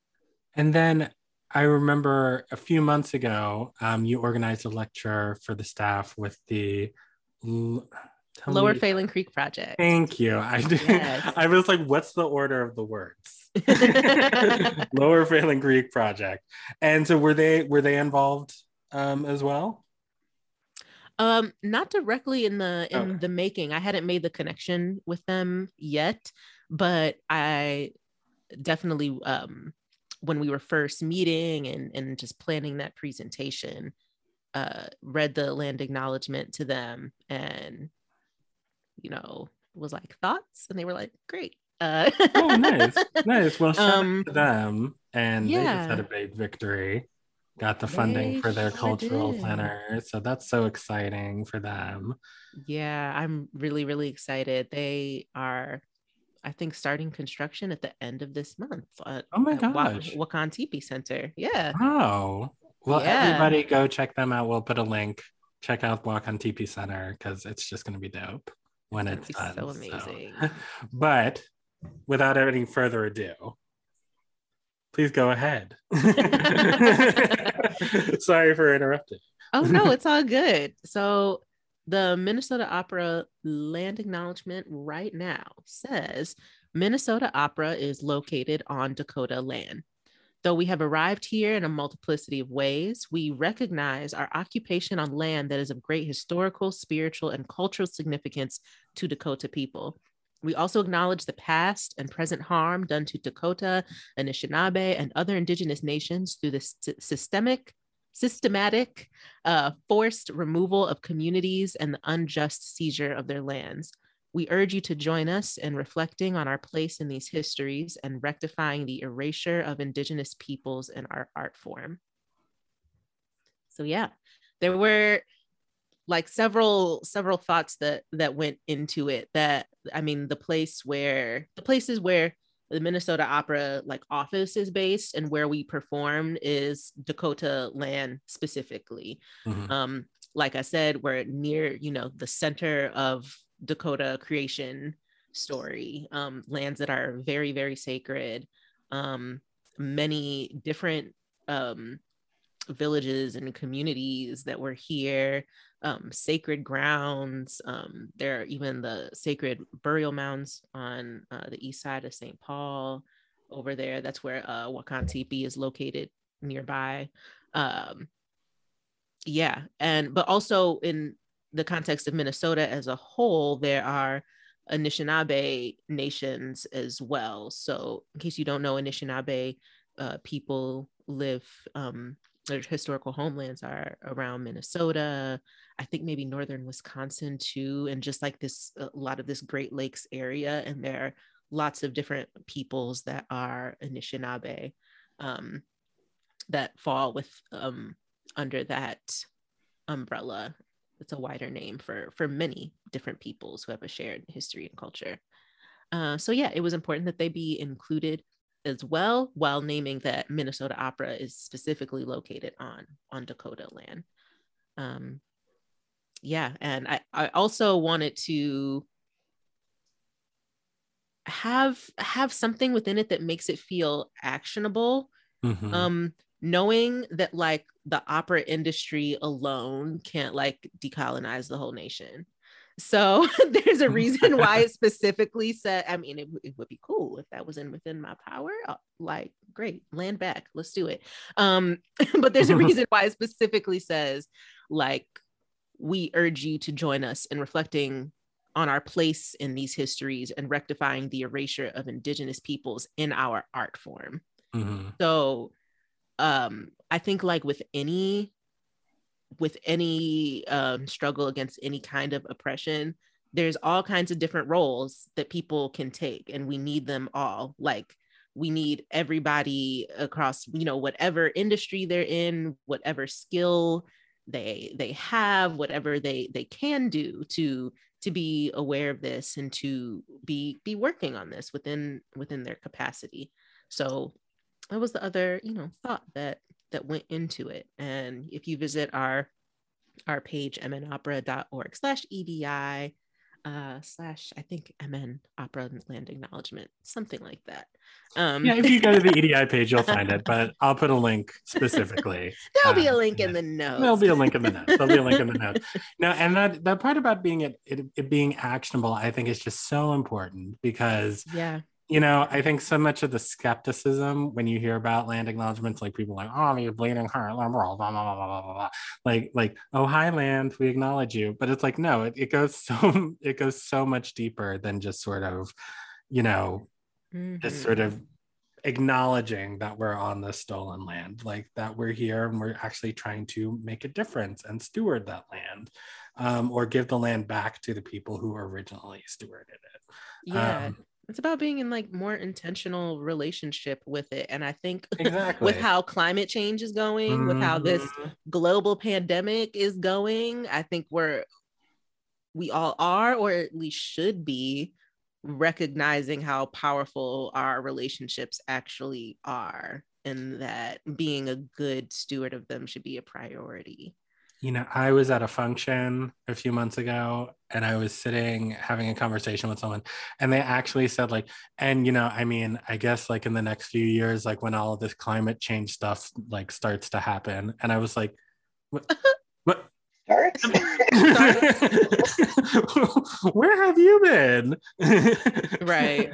And then I remember a few months ago, um, you organized a lecture for the staff with the l- Lower me- Creek Project. Thank you. I did. Yes. I was like, what's the order of the words? Lower Phalen Creek Project. And so were they were they involved um as well? Um, not directly in the in Okay. the making. I hadn't made the connection with them yet, but I definitely um when we were first meeting and and just planning that presentation, uh read the land acknowledgement to them and you know was like thoughts and they were like great. Uh Oh, nice. Nice. Well, shout Um, out to them. And they just had a big victory. Got the funding They for their sure cultural did. center. So that's so exciting for them. Yeah, I'm really, really excited. They are, I think, starting construction at the end of this month. At, Oh my gosh. Wakan Tipi Center. Yeah. Oh. Well, Yeah. everybody go check them out. We'll put a link. Check out Wakan Tipi Center because it's just going to be dope when It's it's done. so amazing. But without any further ado, please go ahead. Sorry for interrupting. Oh no, it's all good. So the Minnesota Opera land acknowledgement right now says Minnesota Opera is located on Dakota land. Though we have arrived here in a multiplicity of ways, we recognize our occupation on land that is of great historical, spiritual, and cultural significance to Dakota people. We also acknowledge the past and present harm done to Dakota, Anishinaabe, and other indigenous nations through the sy- systemic, systematic, uh, forced removal of communities and the unjust seizure of their lands. We urge you to join us in reflecting on our place in these histories and rectifying the erasure of Indigenous peoples in our art form. So, yeah, there were like several several thoughts that that went into it that i mean the place where the places where the minnesota opera like office is based and where we perform is dakota land specifically. Mhm. um like i said we're near you know the center of dakota creation story. Um lands that are very very sacred. Um many different um villages and communities that were here um, sacred grounds. Um, there are even the sacred burial mounds on uh, the east side of St. Paul over there. That's where uh, Wakan is located nearby. Um, yeah, and but also in the context of Minnesota as a whole, there are Anishinaabe nations as well. So, in case you don't know, Anishinaabe uh, people live. Um, their historical homelands are around Minnesota, I think maybe northern Wisconsin too, and just like this, a lot of this Great Lakes area. And there are lots of different peoples that are Anishinaabe um, that fall with um, under that umbrella. It's a wider name for for many different peoples who have a shared history and culture. Uh, so yeah, it was important that they be included as well, while naming that Minnesota Opera is specifically located on on Dakota land. Um, yeah, and I, I also wanted to have have something within it that makes it feel actionable. Mhm. Um, knowing that like the opera industry alone can't like decolonize the whole nation. So there's a reason why it specifically said, I mean, it, it would be cool if that was in within my power. uh, Like, great, land back, let's do it. Um, but there's a reason why it specifically says, like, we urge you to join us in reflecting on our place in these histories and rectifying the erasure of indigenous peoples in our art form. Mhm. So um I think like with any with any um struggle against any kind of oppression, there's all kinds of different roles that people can take and we need them all. Like we need everybody across, you know, whatever industry they're in, whatever skill they they have, whatever they they can do to to be aware of this and to be be working on this within within their capacity. So that was the other you know thought that that went into it and if you visit our our page mnopera.org slash edi uh, slash I think MN Opera and Land Acknowledgement, something like that. Um, yeah, if you go to the EDI page, you'll find it, but I'll put a link specifically. There'll be a uh, link in the notes. There'll be a link in the notes. There'll be a link in the notes. No, and that that part about being it, it, it being actionable, I think is just so important because yeah you know, I think so much of the skepticism when you hear about land acknowledgments, like people like, oh, you're bleeding heart, blah, blah, blah, blah, blah, blah, blah. Like, like, oh, hi, land, we acknowledge you. But it's like, no, it, it goes so, it goes so much deeper than just sort of, you know, mm-hmm. just sort mm-hmm. of acknowledging that we're on the stolen land, like that we're here and we're actually trying to make a difference and steward that land um, or give the land back to the people who originally stewarded it. Yeah. Um, it's about being in like more intentional relationship with it. And I think exactly. with how climate change is going, with how this Mhm. global pandemic is going, I think we're we all are, or at least should be, recognizing how powerful our relationships actually are, and that being a good steward of them should be a priority. You know, I was at a function a few months ago and I was sitting having a conversation with someone, and they actually said, like, and you know, I mean, I guess like in the next few years, like when all of this climate change stuff like starts to happen. And I was like, what? what? Starts. Where have you been? Right.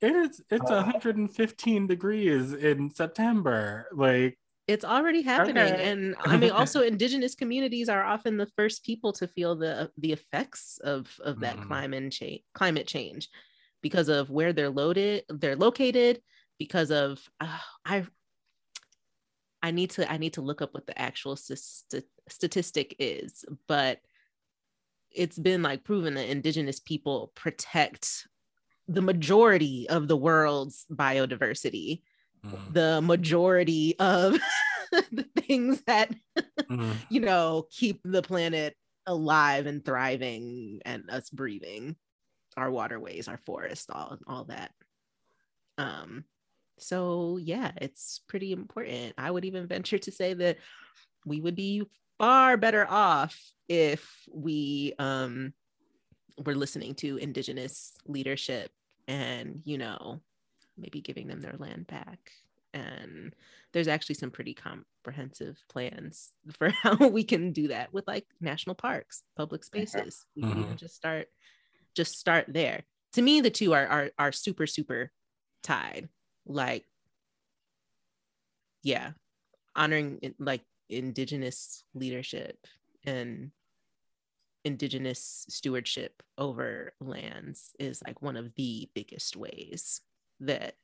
It's it's Uh. 115 degrees in September. Like, It's already happening, Okay. and I mean, also, indigenous communities are often the first people to feel the the effects of of that Mhm. climate change, climate change, because of where they're loaded, they're located, because of uh, I. I need to I need to look up what the actual st- statistic is, but it's been like proven that indigenous people protect the majority of the world's biodiversity mm, the majority of the things that mm. you know keep the planet alive and thriving and us breathing. Our waterways our forests all all that. Um so yeah it's pretty important. I would even venture to say that we would be far better off if we um were listening to indigenous leadership and you know maybe giving them their land back. And there's actually some pretty comprehensive plans for how we can do that with like national parks public spaces. We can even Mhm. just start just start there. To me the two are are, are super super tied. Like yeah honoring like indigenous leadership and indigenous stewardship over lands is like one of the biggest ways that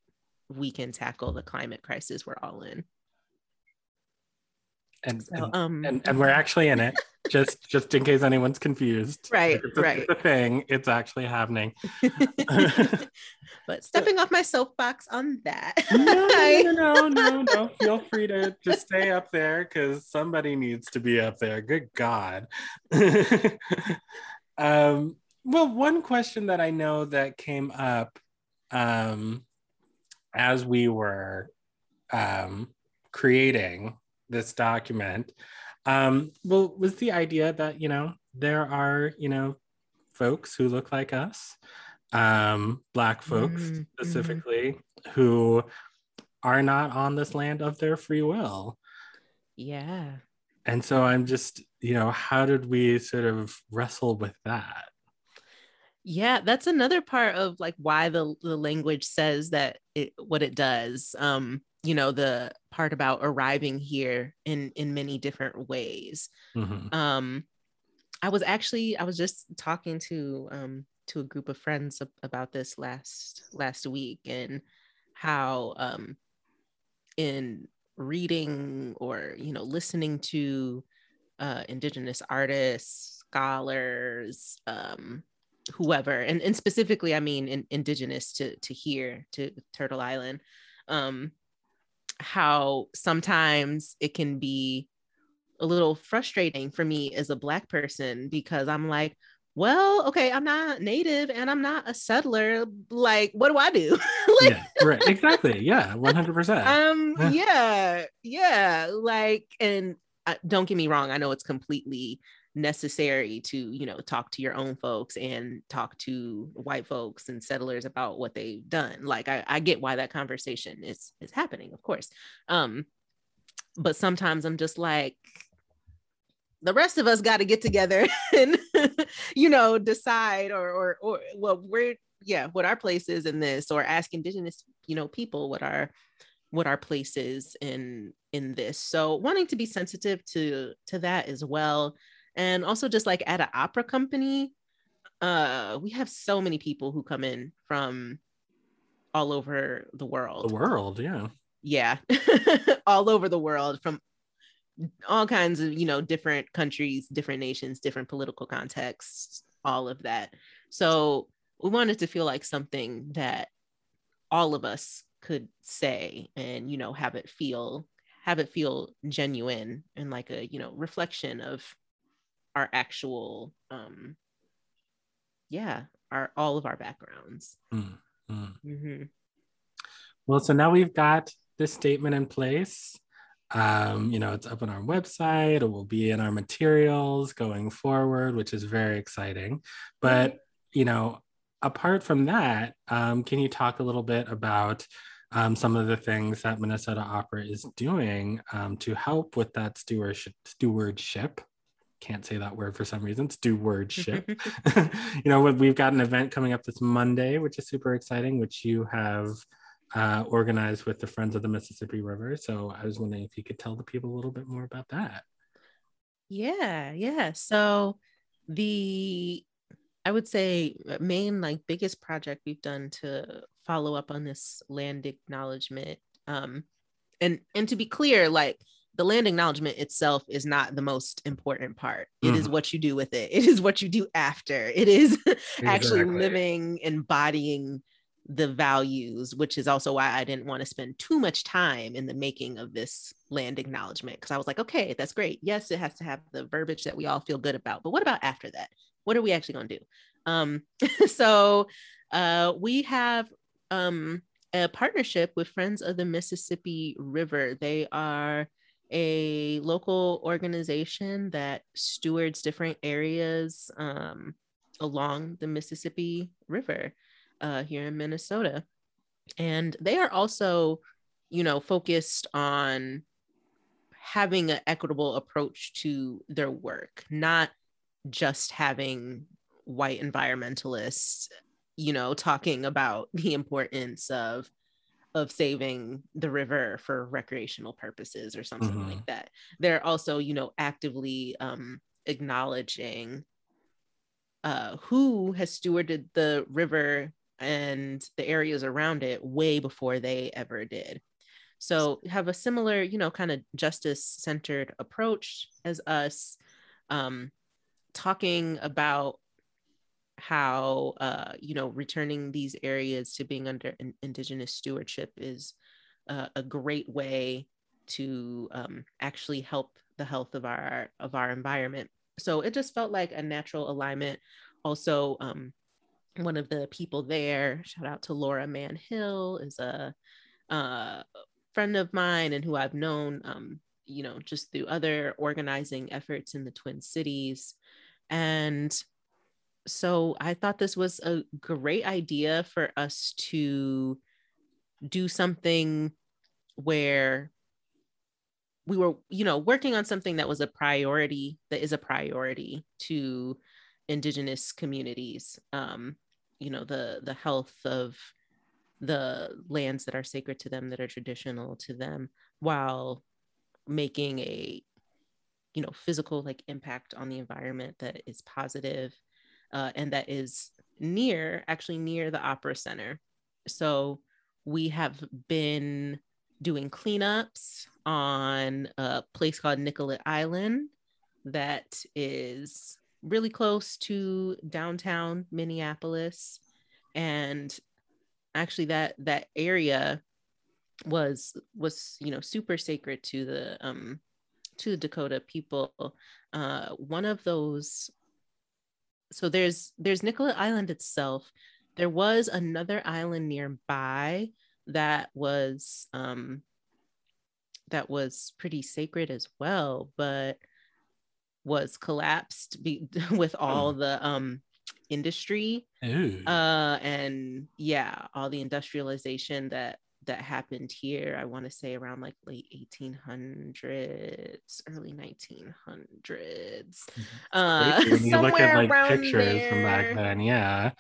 we can tackle the climate crisis we're all in. And, So and, um and and we're actually in it. Just just in case anyone's confused. Right, It's a, right. A thing. It's actually happening. but stepping off my soapbox on that. no, no, no, no, no. Feel free to just stay up there because somebody needs to be up there. Good God. um, well, one question that I know that came up um, as we were um, creating this document, um, well, was the idea that you know there are you know folks who look like us, um, black folks Mm, mhm. specifically, who are not on this land of their free will. yeah. And so I'm just, you know, how did we sort of wrestle with that? Yeah, that's another part of like why the, the language says that it what it does. Um, you know, the part about arriving here in in many different ways. Mhm. um i was actually i was just talking to um to a group of friends about this last last week and how um in reading or you know listening to uh indigenous artists scholars um whoever and, and specifically i mean in, indigenous to to here to turtle island um how sometimes it can be a little frustrating for me as a black person because I'm like, well, okay, I'm not native and I'm not a settler. Like, what do I do? like, yeah, right. Exactly. Yeah, 100%. um, Yeah. yeah, yeah. Like, and uh, don't get me wrong, I know it's completely necessary to you know talk to your own folks and talk to white folks and settlers about what they've done. Like i, I get why that conversation is is happening of course. Um but sometimes i'm just like the rest of us got to get together and you know decide or or or well we're yeah what our place is in this or ask indigenous you know people what our what our place is in in this. So wanting to be sensitive to to that as well and also just like at an opera company uh we have so many people who come in from all over the world. The world yeah. Yeah. All over the world from all kinds of you know different countries different nations different political contexts all of that. So we wanted to feel like something that all of us could say and you know have it feel have it feel genuine and like a you know reflection of our actual um yeah our all of our backgrounds. Mm-hmm. Mm-hmm. well so now we've got this statement in place. Um, you know it's up on our website. It will be in our materials going forward which is very exciting. But you know apart from that um, can you talk a little bit about um, some of the things that minnesota opera is doing um, to help with that stewardship stewardship can't say that word for some reason. Stewardship. you know, we've got an event coming up this Monday, which is super exciting, which you have uh, organized with the Friends of the Mississippi River. So I was wondering if you could tell the people a little bit more about that. Yeah, yeah. So the I would say uh, main like biggest project we've done to follow up on this land acknowledgement. Um, and and to be clear, like the land acknowledgement itself is not the most important part. It mm. is mm-hmm. what you do with it. It is what you do after. It is exactly. actually living, embodying the values, which is also why I didn't want to spend too much time in the making of this land acknowledgement. Because I was like, okay, that's great. Yes, it has to have the verbiage that we all feel good about. But what about after that? What are we actually going to do? Um, so uh, we have um, a partnership with Friends of the Mississippi River. They are a local organization that stewards different areas um, along the Mississippi River uh, here in Minnesota. And they are also, you know, focused on having an equitable approach to their work, not just having white environmentalists, you know, talking about the importance of of saving the river for recreational purposes or something mm-hmm. like that. They're also, you know, actively um, acknowledging uh, who has stewarded the river and the areas around it way before they ever did. So have a similar, you know, kind of justice centered approach as us, um, talking about how uh, you know returning these areas to being under indigenous stewardship is uh, a great way to um, actually help the health of our of our environment. So it just felt like a natural alignment. Also um, one of the people there shout out to laura mann hill is a uh, friend of mine and who i've known um, you know just through other organizing efforts in the twin cities. And so I thought this was a great idea for us to do something where we were, you know, working on something that was a priority, that is a priority to indigenous communities. Um, you know, the the health of the lands that are sacred to them, that are traditional to them, while making a you know physical like impact on the environment that is positive uh, and that is near, actually near the Opera Center. So we have been doing cleanups on a place called Nicollet Island that is really close to downtown Minneapolis. And actually that that area was was you know super sacred to the um to the Dakota people. Uh, one of those so there's there's Nicollet Island itself. There was another island nearby that was um that was pretty sacred as well, but was collapsed be- with all the um industry. Uh and yeah all the industrialization that that happened here i want to say around like late 1800s early 1900s uh when you look at like pictures from back then, yeah.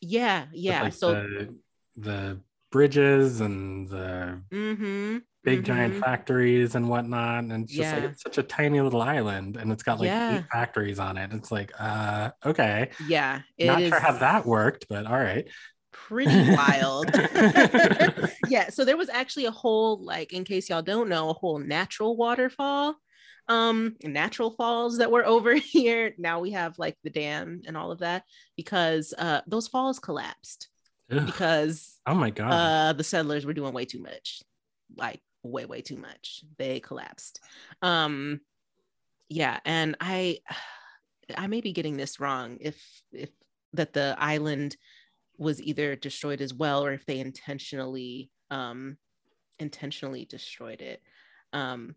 yeah yeah like, so the, the bridges and the mm-hmm, big giant mhm. factories and whatnot. And it's just like it's such a tiny little island and it's got like Yeah. eight factories on it. It's like, uh, okay. yeah it Not is sure how that worked, but all right. Pretty wild yeah so there was actually a whole like in case y'all don't know a whole natural waterfall um natural falls that were over here now we have like the dam and all of that because uh those falls collapsed Ugh. because oh my god. uh the settlers were doing way too much like way way too much they collapsed um yeah and i i may be getting this wrong if if that the island was either destroyed as well or if they intentionally um intentionally destroyed it. Um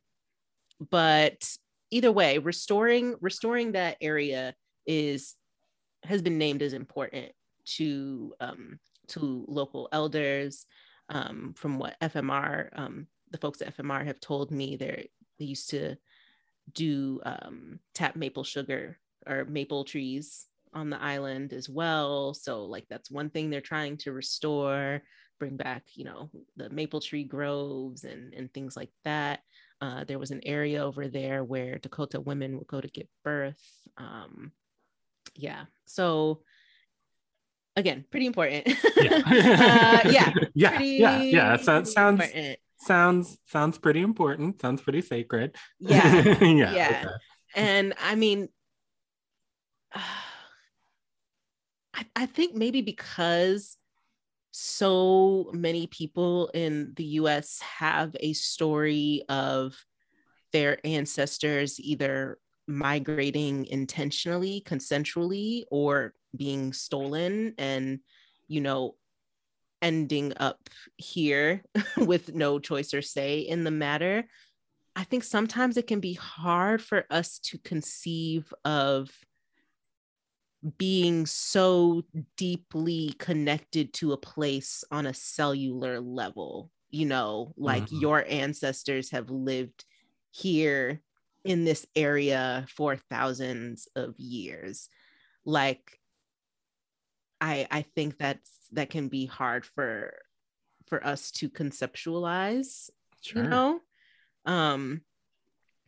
but either way restoring restoring that area is has been named as important to um to local elders. Um from what fmr um the folks at fmr have told me they're they used to do um tap maple sugar or maple trees on the island as well so like that's one thing they're trying to restore bring back you know the maple tree groves and and things like that uh, there was an area over there where dakota women would go to give birth um yeah so again pretty important yeah. uh, yeah yeah. pretty, yeah. Yeah. So, pretty sounds important. sounds sounds pretty important. Sounds pretty sacred. yeah yeah. Yeah. okay. and i mean I, I think maybe because so many people in the us have a story of their ancestors either migrating intentionally consensually or being stolen and you know ending up here with no choice or say in the matter. I think sometimes it can be hard for us to conceive of being so deeply connected to a place on a cellular level. You know, like Mhm. your ancestors have lived here in this area for thousands of years. Like, I I think that's that can be hard for for us to conceptualize Sure. you know um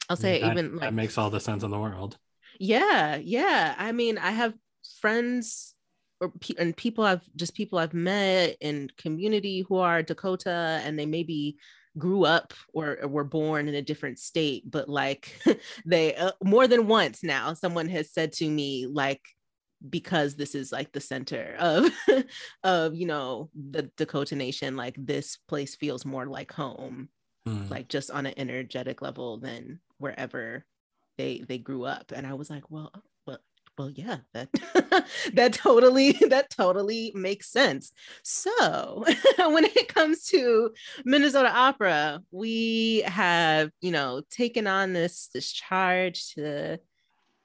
i'll say that, even that like makes all the sense in the world. yeah yeah i mean i have friends or pe- and people i've just people i've met in community who are dakota and they maybe grew up or, or were born in a different state but like they uh, more than once now someone has said to me like because this is like the center of of you know the dakota nation like this place feels more like home Hmm. like just on an energetic level than wherever they they grew up and i was like well well yeah that that totally that totally makes sense so when it comes to minnesota opera we have you know taken on this this charge to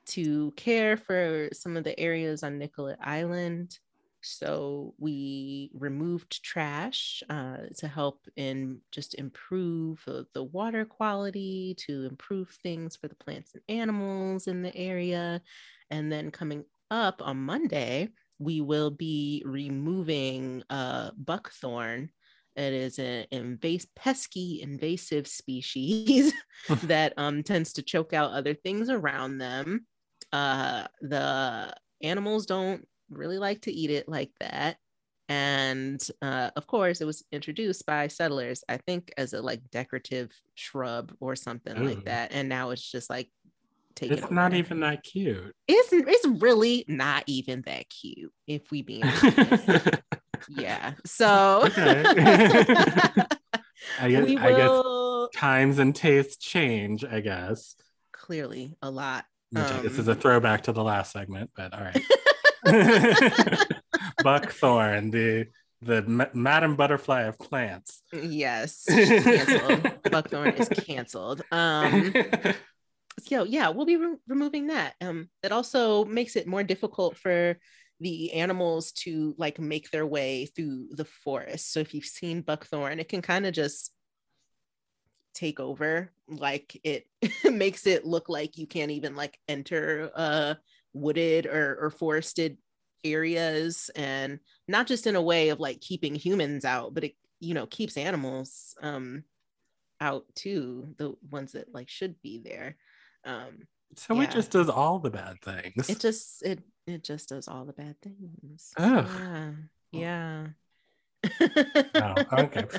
to care for some of the areas on nicollet island so we removed trash uh, to help in just improve the water quality, to improve things for the plants and animals in the area. And then coming up on Monday, we will be removing uh, buckthorn. It is an invasive, pesky invasive species that um, tends to choke out other things around them. Uh, the animals don't really like to eat it like that. And uh, of course, it was introduced by settlers, I think, as a like decorative shrub or something Ooh. like that. And now it's just like taken. It's not even that cute. It's it's really not even that cute, if we being honest. yeah. So Okay. I guess, we I guess times and tastes change, I guess. clearly a lot. Which I guess Um, is a throwback to the last segment, but all right. Buckthorn, the the ma- Madam Butterfly of plants. Yes, she's canceled. Buckthorn is canceled. Um, so yeah, we'll be re- removing that. Um, it also makes it more difficult for the animals to like make their way through the forest. So if you've seen buckthorn, it can kind of just take over. Like it makes it look like you can't even like enter uh wooded or, or forested areas and not just in a way of like keeping humans out, but it you know keeps animals um out too, the ones that like should be there. Um, so yeah. it just does all the bad things. It just it it just does all the bad things. Ugh. Yeah. Yeah. oh, okay.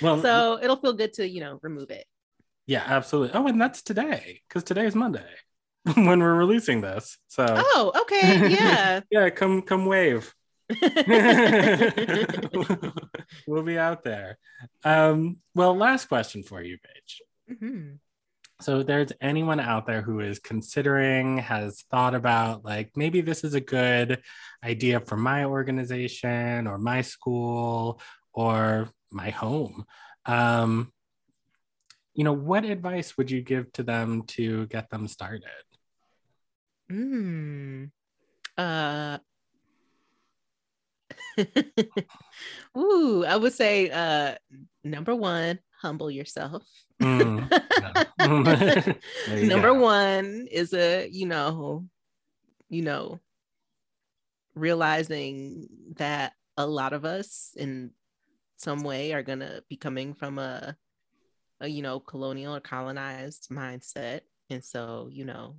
Well, so it'll feel good to you know remove it. Yeah, absolutely. Oh, and that's today because today is Monday when we're releasing this. So. Oh, okay. Yeah. yeah. Come, come wave. we'll be out there. Um, well, last question for you, Paige. Mm-hmm. So, if there's anyone out there who is considering, has thought about, like, maybe this is a good idea for my organization or my school or my home, um, you know, what advice would you give to them to get them started? Hmm. Uh, Ooh, I would say uh number one, humble yourself. Mm, number go. one is a, you know, you know, realizing that a lot of us in some way are gonna be coming from a, a you know, colonial or colonized mindset. And so, you know,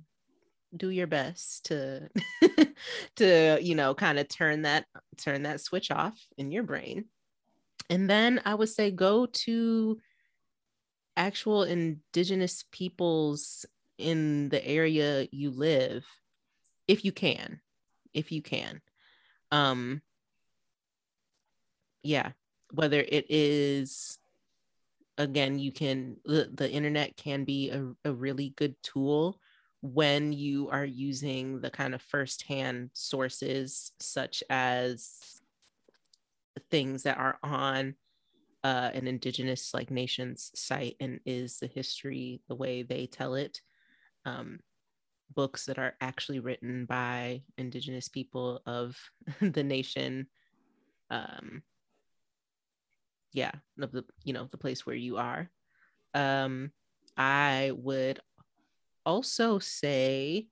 do your best to to you know kind of turn that turn that switch off in your brain and then i would say go to actual indigenous peoples in the area you live if you can if you can. Um yeah whether it is again you can the, the internet can be a, a really good tool when you are using the kind of firsthand sources, such as things that are on uh, an indigenous like nation's site and is the history the way they tell it. Um, books that are actually written by indigenous people of the nation um, yeah of the you know the place where you are. Um, i would also say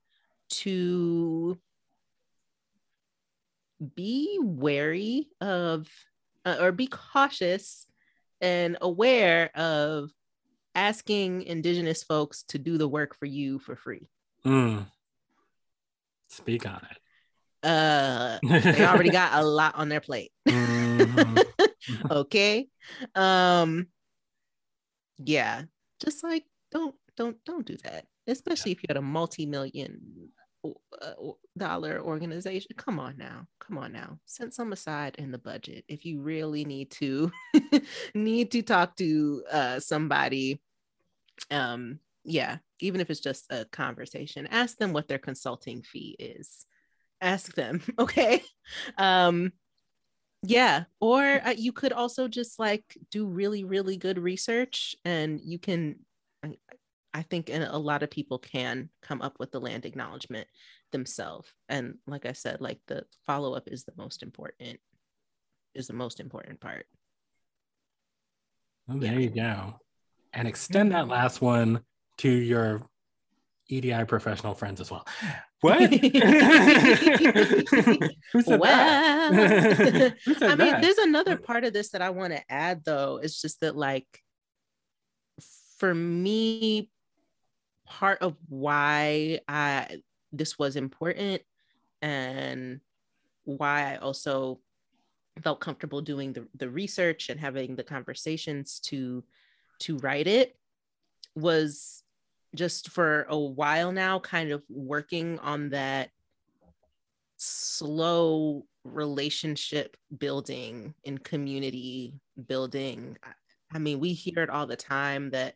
to be wary of uh, or be cautious and aware of asking indigenous folks to do the work for you for free. Mm. Speak on it. Uh, they already got a lot on their plate. Mm-hmm. okay. Um, yeah, just like don't don't don't do that especially if you're at a multi-million dollar organization. Come on now. Come on now. Set some aside in the budget if you really need to need to talk to uh, somebody. Um yeah even if it's just a conversation ask them what their consulting fee is. Ask them okay? Um yeah or uh, you could also just like do really really good research and you can I think a lot of people can come up with the land acknowledgement themselves. And like I said, like the follow up is the most important, is the most important part. Well, there yeah. you go. And extend that mm-hmm. last one to your EDI professional friends as well. What? Who said well, that? Who said I mean, there's another part of this that I want to add though. It's just that like for me part of why I this was important and why I also felt comfortable doing the, the research and having the conversations to to write it was just for a while now kind of working on that slow relationship building and community building. I mean we hear it all the time that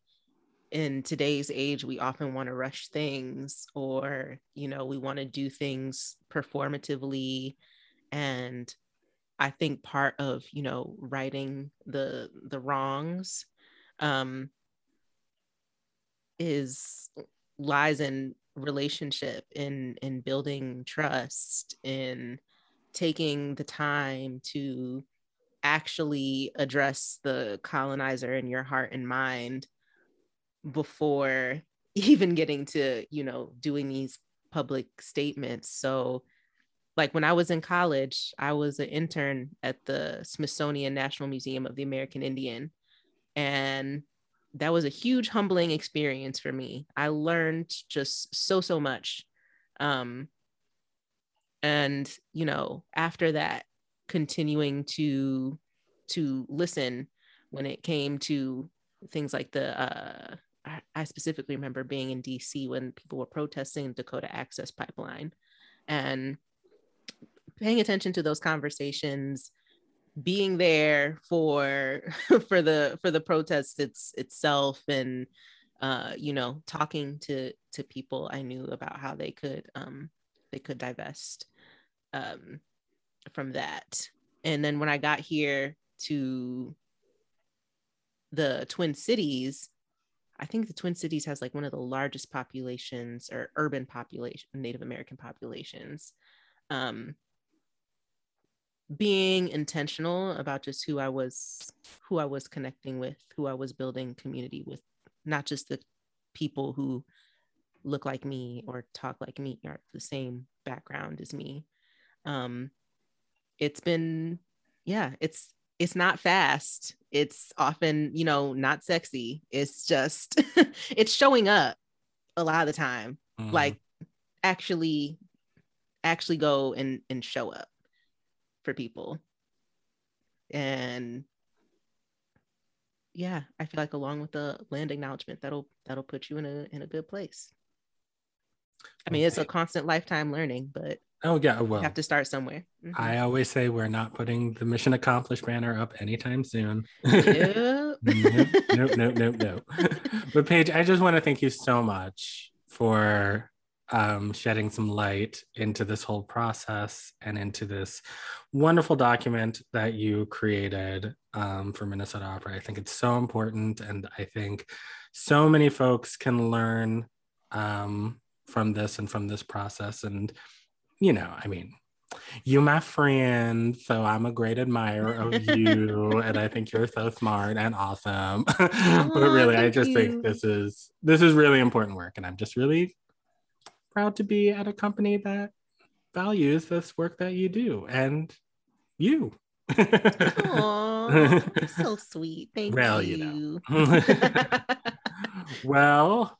in today's age we often want to rush things or you know we want to do things performatively. And i think part of you know righting the the wrongs um is lies in relationship in in building trust in taking the time to actually address the colonizer in your heart and mind before even getting to you know doing these public statements. So like when i was in college i was an intern at the smithsonian national museum of the american indian. And that was a huge humbling experience for me. I learned just so so much. Um and you know after that continuing to to listen when it came to things like the uh I, specifically remember being in DC when people were protesting Dakota Access Pipeline. And paying attention to those conversations being there for for the for the protest it's itself and uh you know talking to to people i knew about how they could um they could divest um from that. And then when i got here to the twin cities I think the Twin Cities has like one of the largest populations or urban population, Native American populations. Um, being intentional about just who I was, who I was connecting with, who I was building community with, not just the people who look like me or talk like me or the same background as me. Um, it's been, yeah, it's it's not fast. It's often you know not sexy. It's just it's showing up a lot of the time. Mm-hmm. like actually actually go and and show up for people. And yeah i feel like along with the land acknowledgement that'll that'll put you in a in a good place i mean it's a constant lifetime learning but Oh yeah, well, have to start somewhere. Mm-hmm. I always say we're not putting the mission accomplished banner up anytime soon. Yep. nope, nope, nope, nope, nope. but Paige, I just want to thank you so much for um, shedding some light into this whole process and into this wonderful document that you created um, for Minnesota Opera. I think it's so important, and I think so many folks can learn um, from this and from this process and you know, I mean, you my friend, so I'm a great admirer of you, and I think you're so smart and awesome. Oh, but really, I just you. think this is this is really important work, and I'm just really proud to be at a company that values this work that you do and you. Aww, so sweet. Thank well, you. you know. well,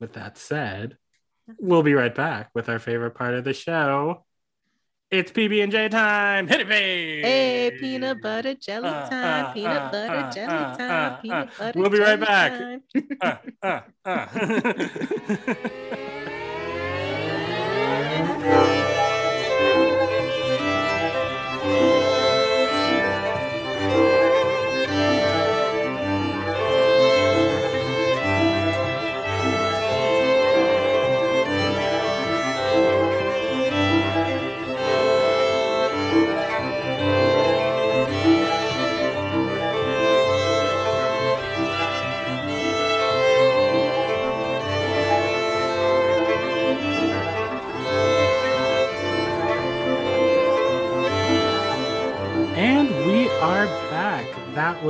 with that said, We'll be right back with our favorite part of the show. It's PB and J time. Hit it, babe. Hey, peanut butter jelly uh, time. Uh, peanut uh, butter jelly time. Peanut butter. We'll be right back.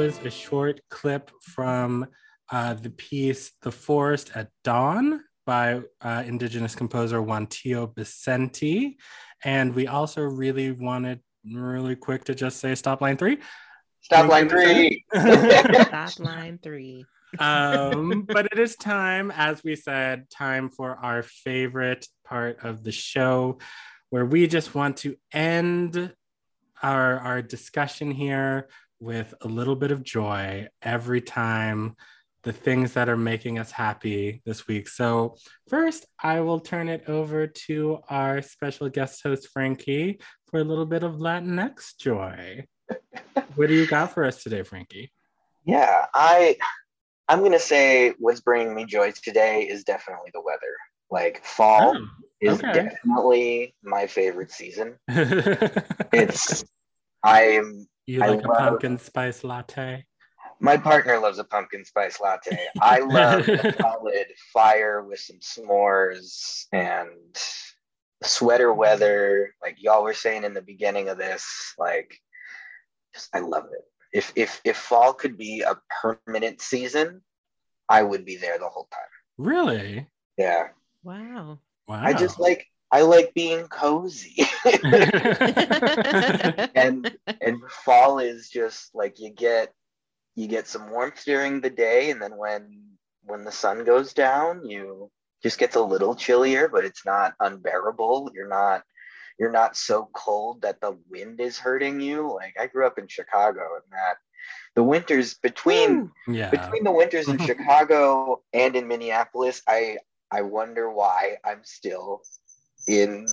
was a short clip from uh, the piece The Forest at Dawn by uh, Indigenous composer Juantio Becenti. And we also really wanted, really quick, to just say stop line three. Stop line three. stop line three. um, but it is time, as we said, time for our favorite part of the show, where we just want to end our, our discussion here with a little bit of joy every time the things that are making us happy this week. So, first, I will turn it over to our special guest host, Frankie, for a little bit of Latinx joy. what do you got for us today, Frankie? Yeah, I I'm gonna say what's bringing me joy today is definitely the weather. Like fall oh, is definitely my favorite season. it's I'm you like I a love, pumpkin spice latte? My partner loves a pumpkin spice latte. I love a solid fire with some s'mores and sweater weather. Like y'all were saying in the beginning of this, like just I love it. If if if fall could be a permanent season, I would be there the whole time. Really? Yeah. Wow. Wow. I just like I like being cozy. and and fall is just like you get you get some warmth during the day and then when when the sun goes down you just gets a little chillier but it's not unbearable you're not you're not so cold that the wind is hurting you like i grew up in chicago and that the winters between yeah. between the winters in chicago and in minneapolis i i wonder why i'm still in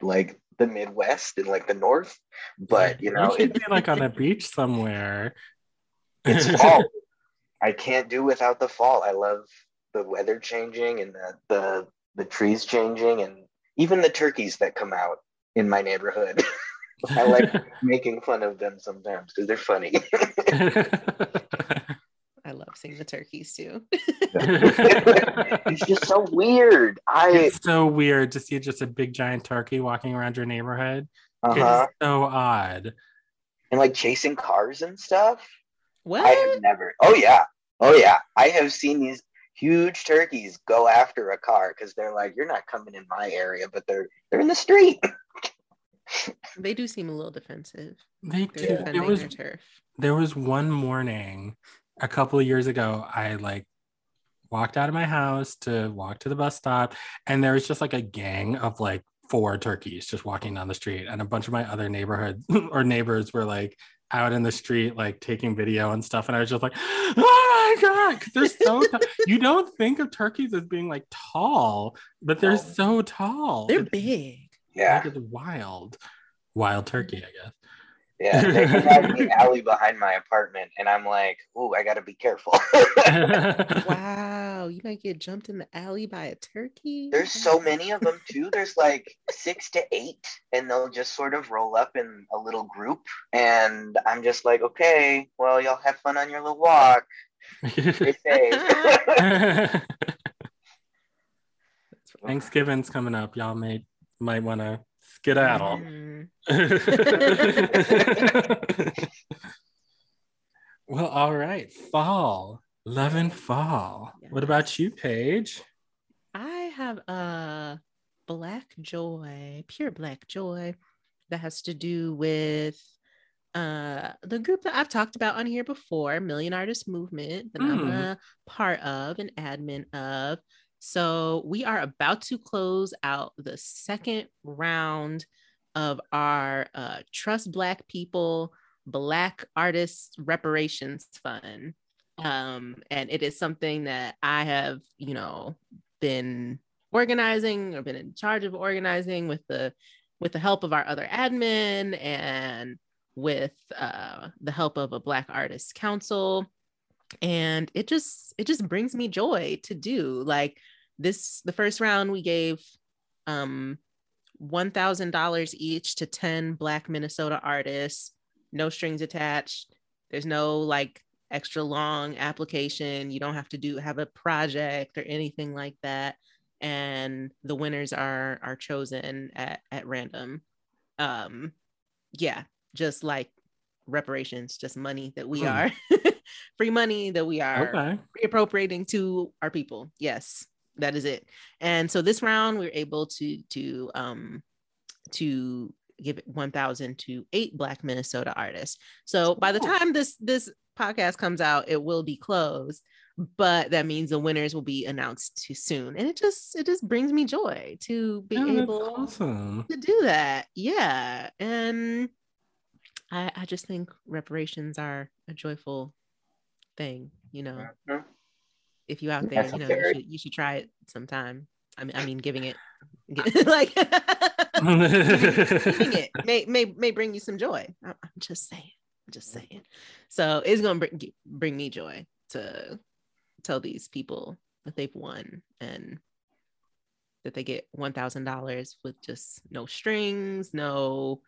like the midwest and like the north but you know you should it- be like on a beach somewhere. it's fall. I can't do without the fall. I love the weather changing and the the, the trees changing and even the turkeys that come out in my neighborhood. I like making fun of them sometimes because they're funny. I love seeing the turkeys too. it's just so weird. I it's so weird to see just a big giant turkey walking around your neighborhood. uh-huh. It's so odd. and like chasing cars and stuff. what? I have never. Oh yeah. Oh yeah. I have seen these huge turkeys go after a car because they're like, you're not coming in my area, but they're they're in the street. They do seem a little defensive. They do. There was turf. there was one morning a couple of years ago. I like walked out of my house to walk to the bus stop, and there was just like a gang of like four turkeys just walking down the street, and a bunch of my other neighborhood or neighbors were like out in the street like taking video and stuff and i was just like oh my god, they're so t- you don't think of turkeys as being like tall but they're No. so tall They're It's- big. Yeah. like, it's wild wild turkey i guess Yeah, they come out in the alley behind my apartment, and I'm like, "Ooh, I gotta be careful." Wow, you might get jumped in the alley by a turkey. There's so many of them too. There's like six to eight, and they'll just sort of roll up in a little group, and I'm just like, "Okay, well, y'all have fun on your little walk. Stay safe." Thanksgiving's coming up. Y'all may might want to skedaddle. Mm. well, all right. Fall. Love and fall. What about you, Paige? I have a black joy, pure black joy that has to do with uh the group that I've talked about on here before, Million Artist Movement, that I'm Mm. a part of and admin of. So we are about to close out the second round of our uh, Trust Black People Black Artists Reparations Fund. Um, and it is something that I have, you know, been organizing or been in charge of organizing with the with the help of our other admin and with uh, the help of a Black Artists Council. And it just it just brings me joy to do like this. The first round we gave um $1,000 each to 10 Black Minnesota artists, no strings attached. There's no like extra long application. You don't have to do have a project or anything like that. And the winners are are chosen at, at random. Um, yeah, just like reparations, just money that we Hmm. are free money that we are Okay. reappropriating to our people. Yes, that is it. And so this round we are able to to um to give it 1000 to eight black Minnesota artists. So by the time this this podcast comes out it will be closed, but that means the winners will be announced too soon. And it just it just brings me joy to be Oh, able awesome. to do that. Yeah. And I, I just think reparations are a joyful thing, you know. Mhm. If you out there, you know, you should, you should try it sometime. I mean, I mean, giving it, like giving it may, may may bring you some joy. I'm, I'm just saying, I'm just saying. So it's gonna bring bring me joy to tell these people that they've won and that they get one thousand dollars with just no strings, no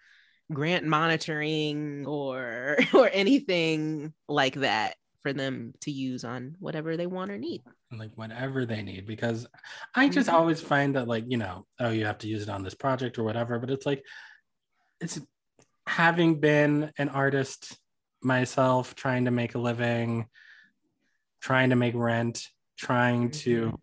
grant monitoring or or anything like that for them to use on whatever they want or need. like whatever they need because i just Mhm. always find that like you know oh you have to use it on this project or whatever but it's like it's having been an artist myself trying to make a living trying to make rent trying to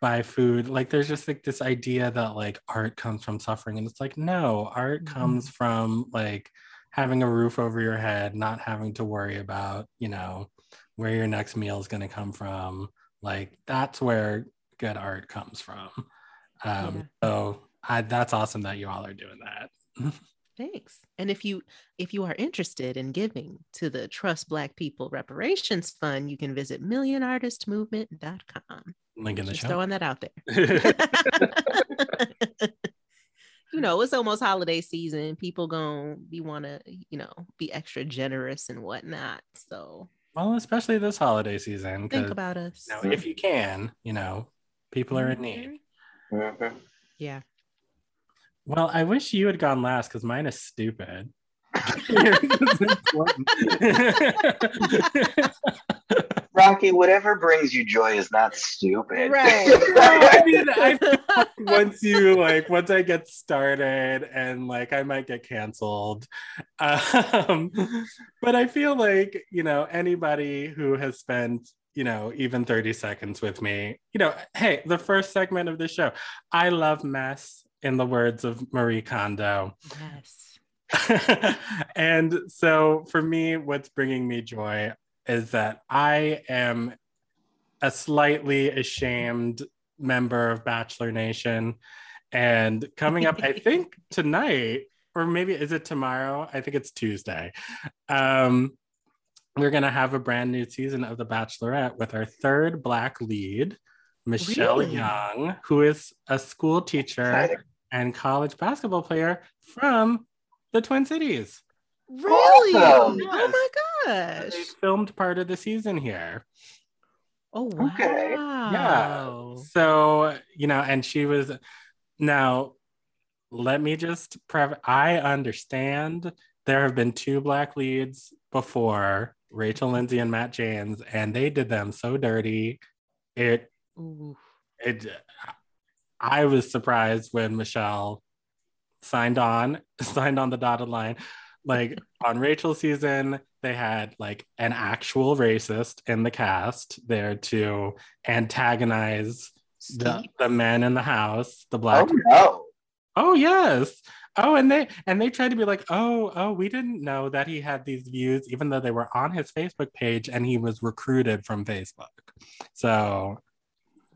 buy food like there's just like this idea that like art comes from suffering and it's like no art Mhm. comes from like having a roof over your head not having to worry about you know where your next meal is going to come from like that's where good art comes from um Yeah. so I, that's awesome that you all are doing that Thanks. And if you if you are interested in giving to the Trust Black People Reparations Fund, you can visit millionartistmovement.com. link in the Just show throwing that out there. you know, it's almost holiday season. People gonna be wanna, you know, be extra generous and whatnot. So well especially this holiday season Think about us. you know, if you can you know people are in need Mhm. Mhm. Yeah. Well, I wish you had gone last because mine is stupid. It's important. Rocky, whatever brings you joy is not stupid. Right. No, I mean, I once you like once I get started and like I might get canceled. Um, but I feel like, you know, anybody who has spent, you know, even 30 seconds with me, you know, hey, the first segment of the show, I love mess in the words of Marie Kondo. yes. and so for me, what's bringing me joy is that I am a slightly ashamed member of Bachelor Nation. And coming up, I think tonight, or maybe is it tomorrow? I think it's Tuesday. Um, we're going to have a brand new season of The Bachelorette with our third Black lead, Michelle Really? Young, who is a school teacher and college basketball player from the Twin Cities. Really? Awesome. Oh my They gosh. filmed part of the season here. Oh wow. Okay. Yeah. So, you know, and she was now let me just prev I understand there have been two black leads before Rachel Lindsay and Matt James, and they did them so dirty. It Ooh. it I was surprised when Michelle signed on, signed on the dotted line. Like on Rachel's season, they had like an actual racist in the cast there to antagonize the, Steve. the men in the house, the black. Oh no. Oh yes. Oh, and they and they tried to be like, oh, oh, we didn't know that he had these views, even though they were on his Facebook page and he was recruited from Facebook. So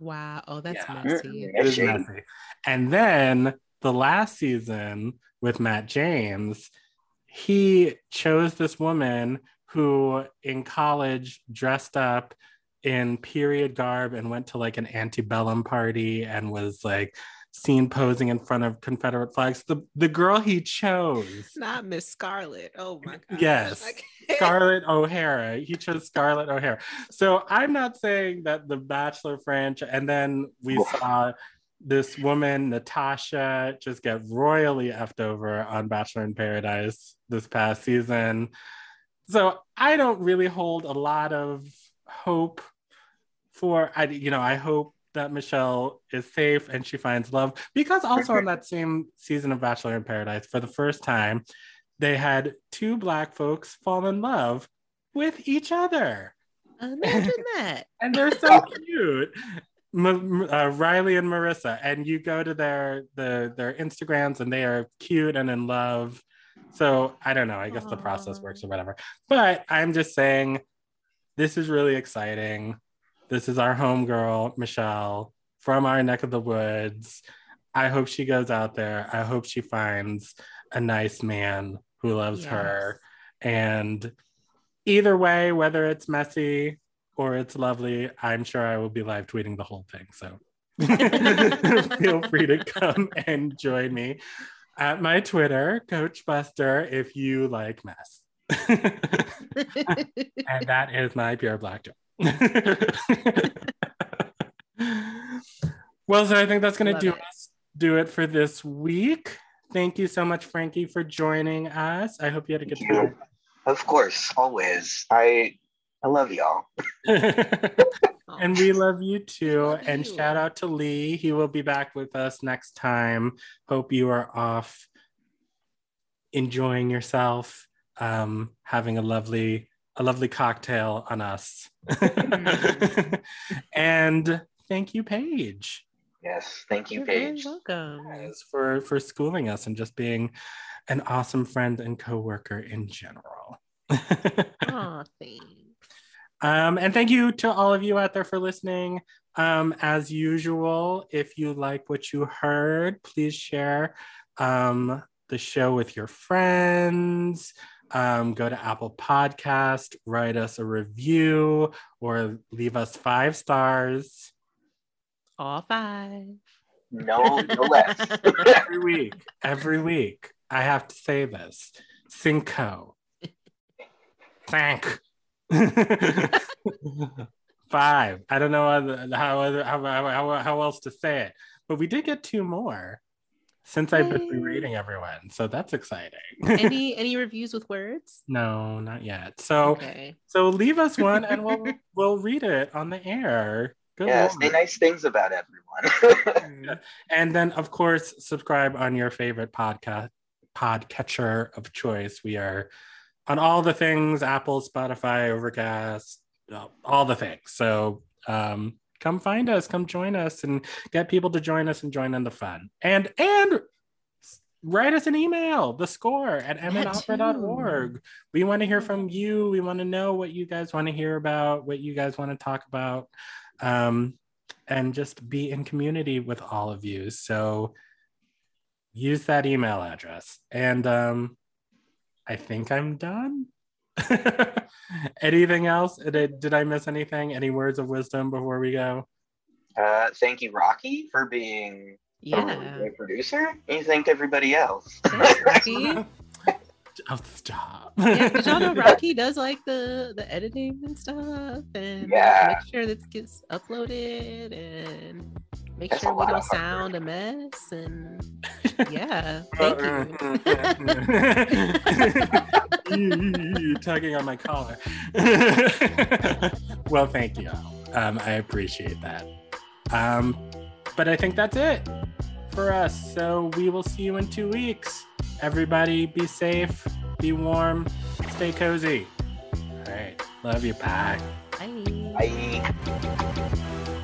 Wow. Oh, that's Yeah. messy. it is messy. And then the last season with Matt James, he chose this woman who in college dressed up in period garb and went to like an antebellum party and was like seen posing in front of Confederate flags. The the girl he chose, Not Miss Scarlet. Oh my god. Yes. Scarlett O'Hara. He chose Scarlett O'Hara. So I'm not saying that the Bachelor franchise, and then we saw this woman, Natasha, just get royally effed over on Bachelor in Paradise this past season. So I don't really hold a lot of hope for, I, you know, I hope that Michelle is safe and she finds love because also on that same season of Bachelor in Paradise, for the first time, they had two black folks fall in love with each other Imagine that. and they're so cute uh, riley and maurissa and you go to their the their instagrams and they are cute and in love. So i don't know. I guess the process works or whatever. But i'm just saying this is really exciting. This is our homegirl michelle from our neck of the woods. I hope she goes out there. I hope she finds a nice man who loves her. And either way, whether it's messy or it's lovely, I'm sure I will be live tweeting the whole thing. So feel free to come and join me at my Twitter, Coach Buster, if you like mess. and that is my pure black joke. well, so I think that's going to do it. us do it for this week. Thank you so much, Frankie, for joining us. I hope you had a good time. Of course, always. I I love y'all. and we love you too. Love and you. shout out to Lee. He will be back with us next time. Hope you are off enjoying yourself, um, having a lovely, a lovely cocktail on us. and thank you, Paige. Yes, thank you, You're Paige. welcome. guys, for for schooling us and just being an awesome friend and coworker in general. Aw, thanks. Um, and thank you to all of you out there for listening. Um, as usual, if you like what you heard, please share um, the show with your friends. Um, go to Apple Podcast, write us a review, or leave us five stars All five. No, no less. every week. Every week, I have to say this: Cinco. Thank. Five. I don't know other, how, how, how, how else to say it, but we did get two more since I've been Yay. rereading everyone. So that's exciting. any any reviews with words? no, not yet. So Okay. so leave us one and we'll we'll read it on the air. Good yeah, Lord. say nice things about everyone. And then, of course, subscribe on your favorite podcast podcatcher of choice. We are on all the things: Apple, Spotify, Overcast, uh, all the things. So um, come find us, come join us, and get people to join us and join in the fun. And and write us an email, the score at mnopera.org. We want to hear from you. We want to know what you guys want to hear about, what you guys want to talk about. Um, and just be in community with all of you. So use that email address. And um, I think I'm done. Anything else? Did, did I miss anything? Any words of wisdom before we go? uh, thank you, Rocky, for being a Yeah. great producer. And you thanked everybody else. Thanks, Rocky. Oh, stop. yeah, did y'all know Rocky does like the the editing and stuff, and Yeah. make sure that gets uploaded, and make That's sure we don't sound a mess. And yeah, thank you. you. tugging on my collar. well, thank you. Um, I appreciate that. Um, but I think that's it for us. So we will see you in two weeks. Everybody, be safe, be warm, stay cozy. All right. Love you. Bye. Bye. Bye.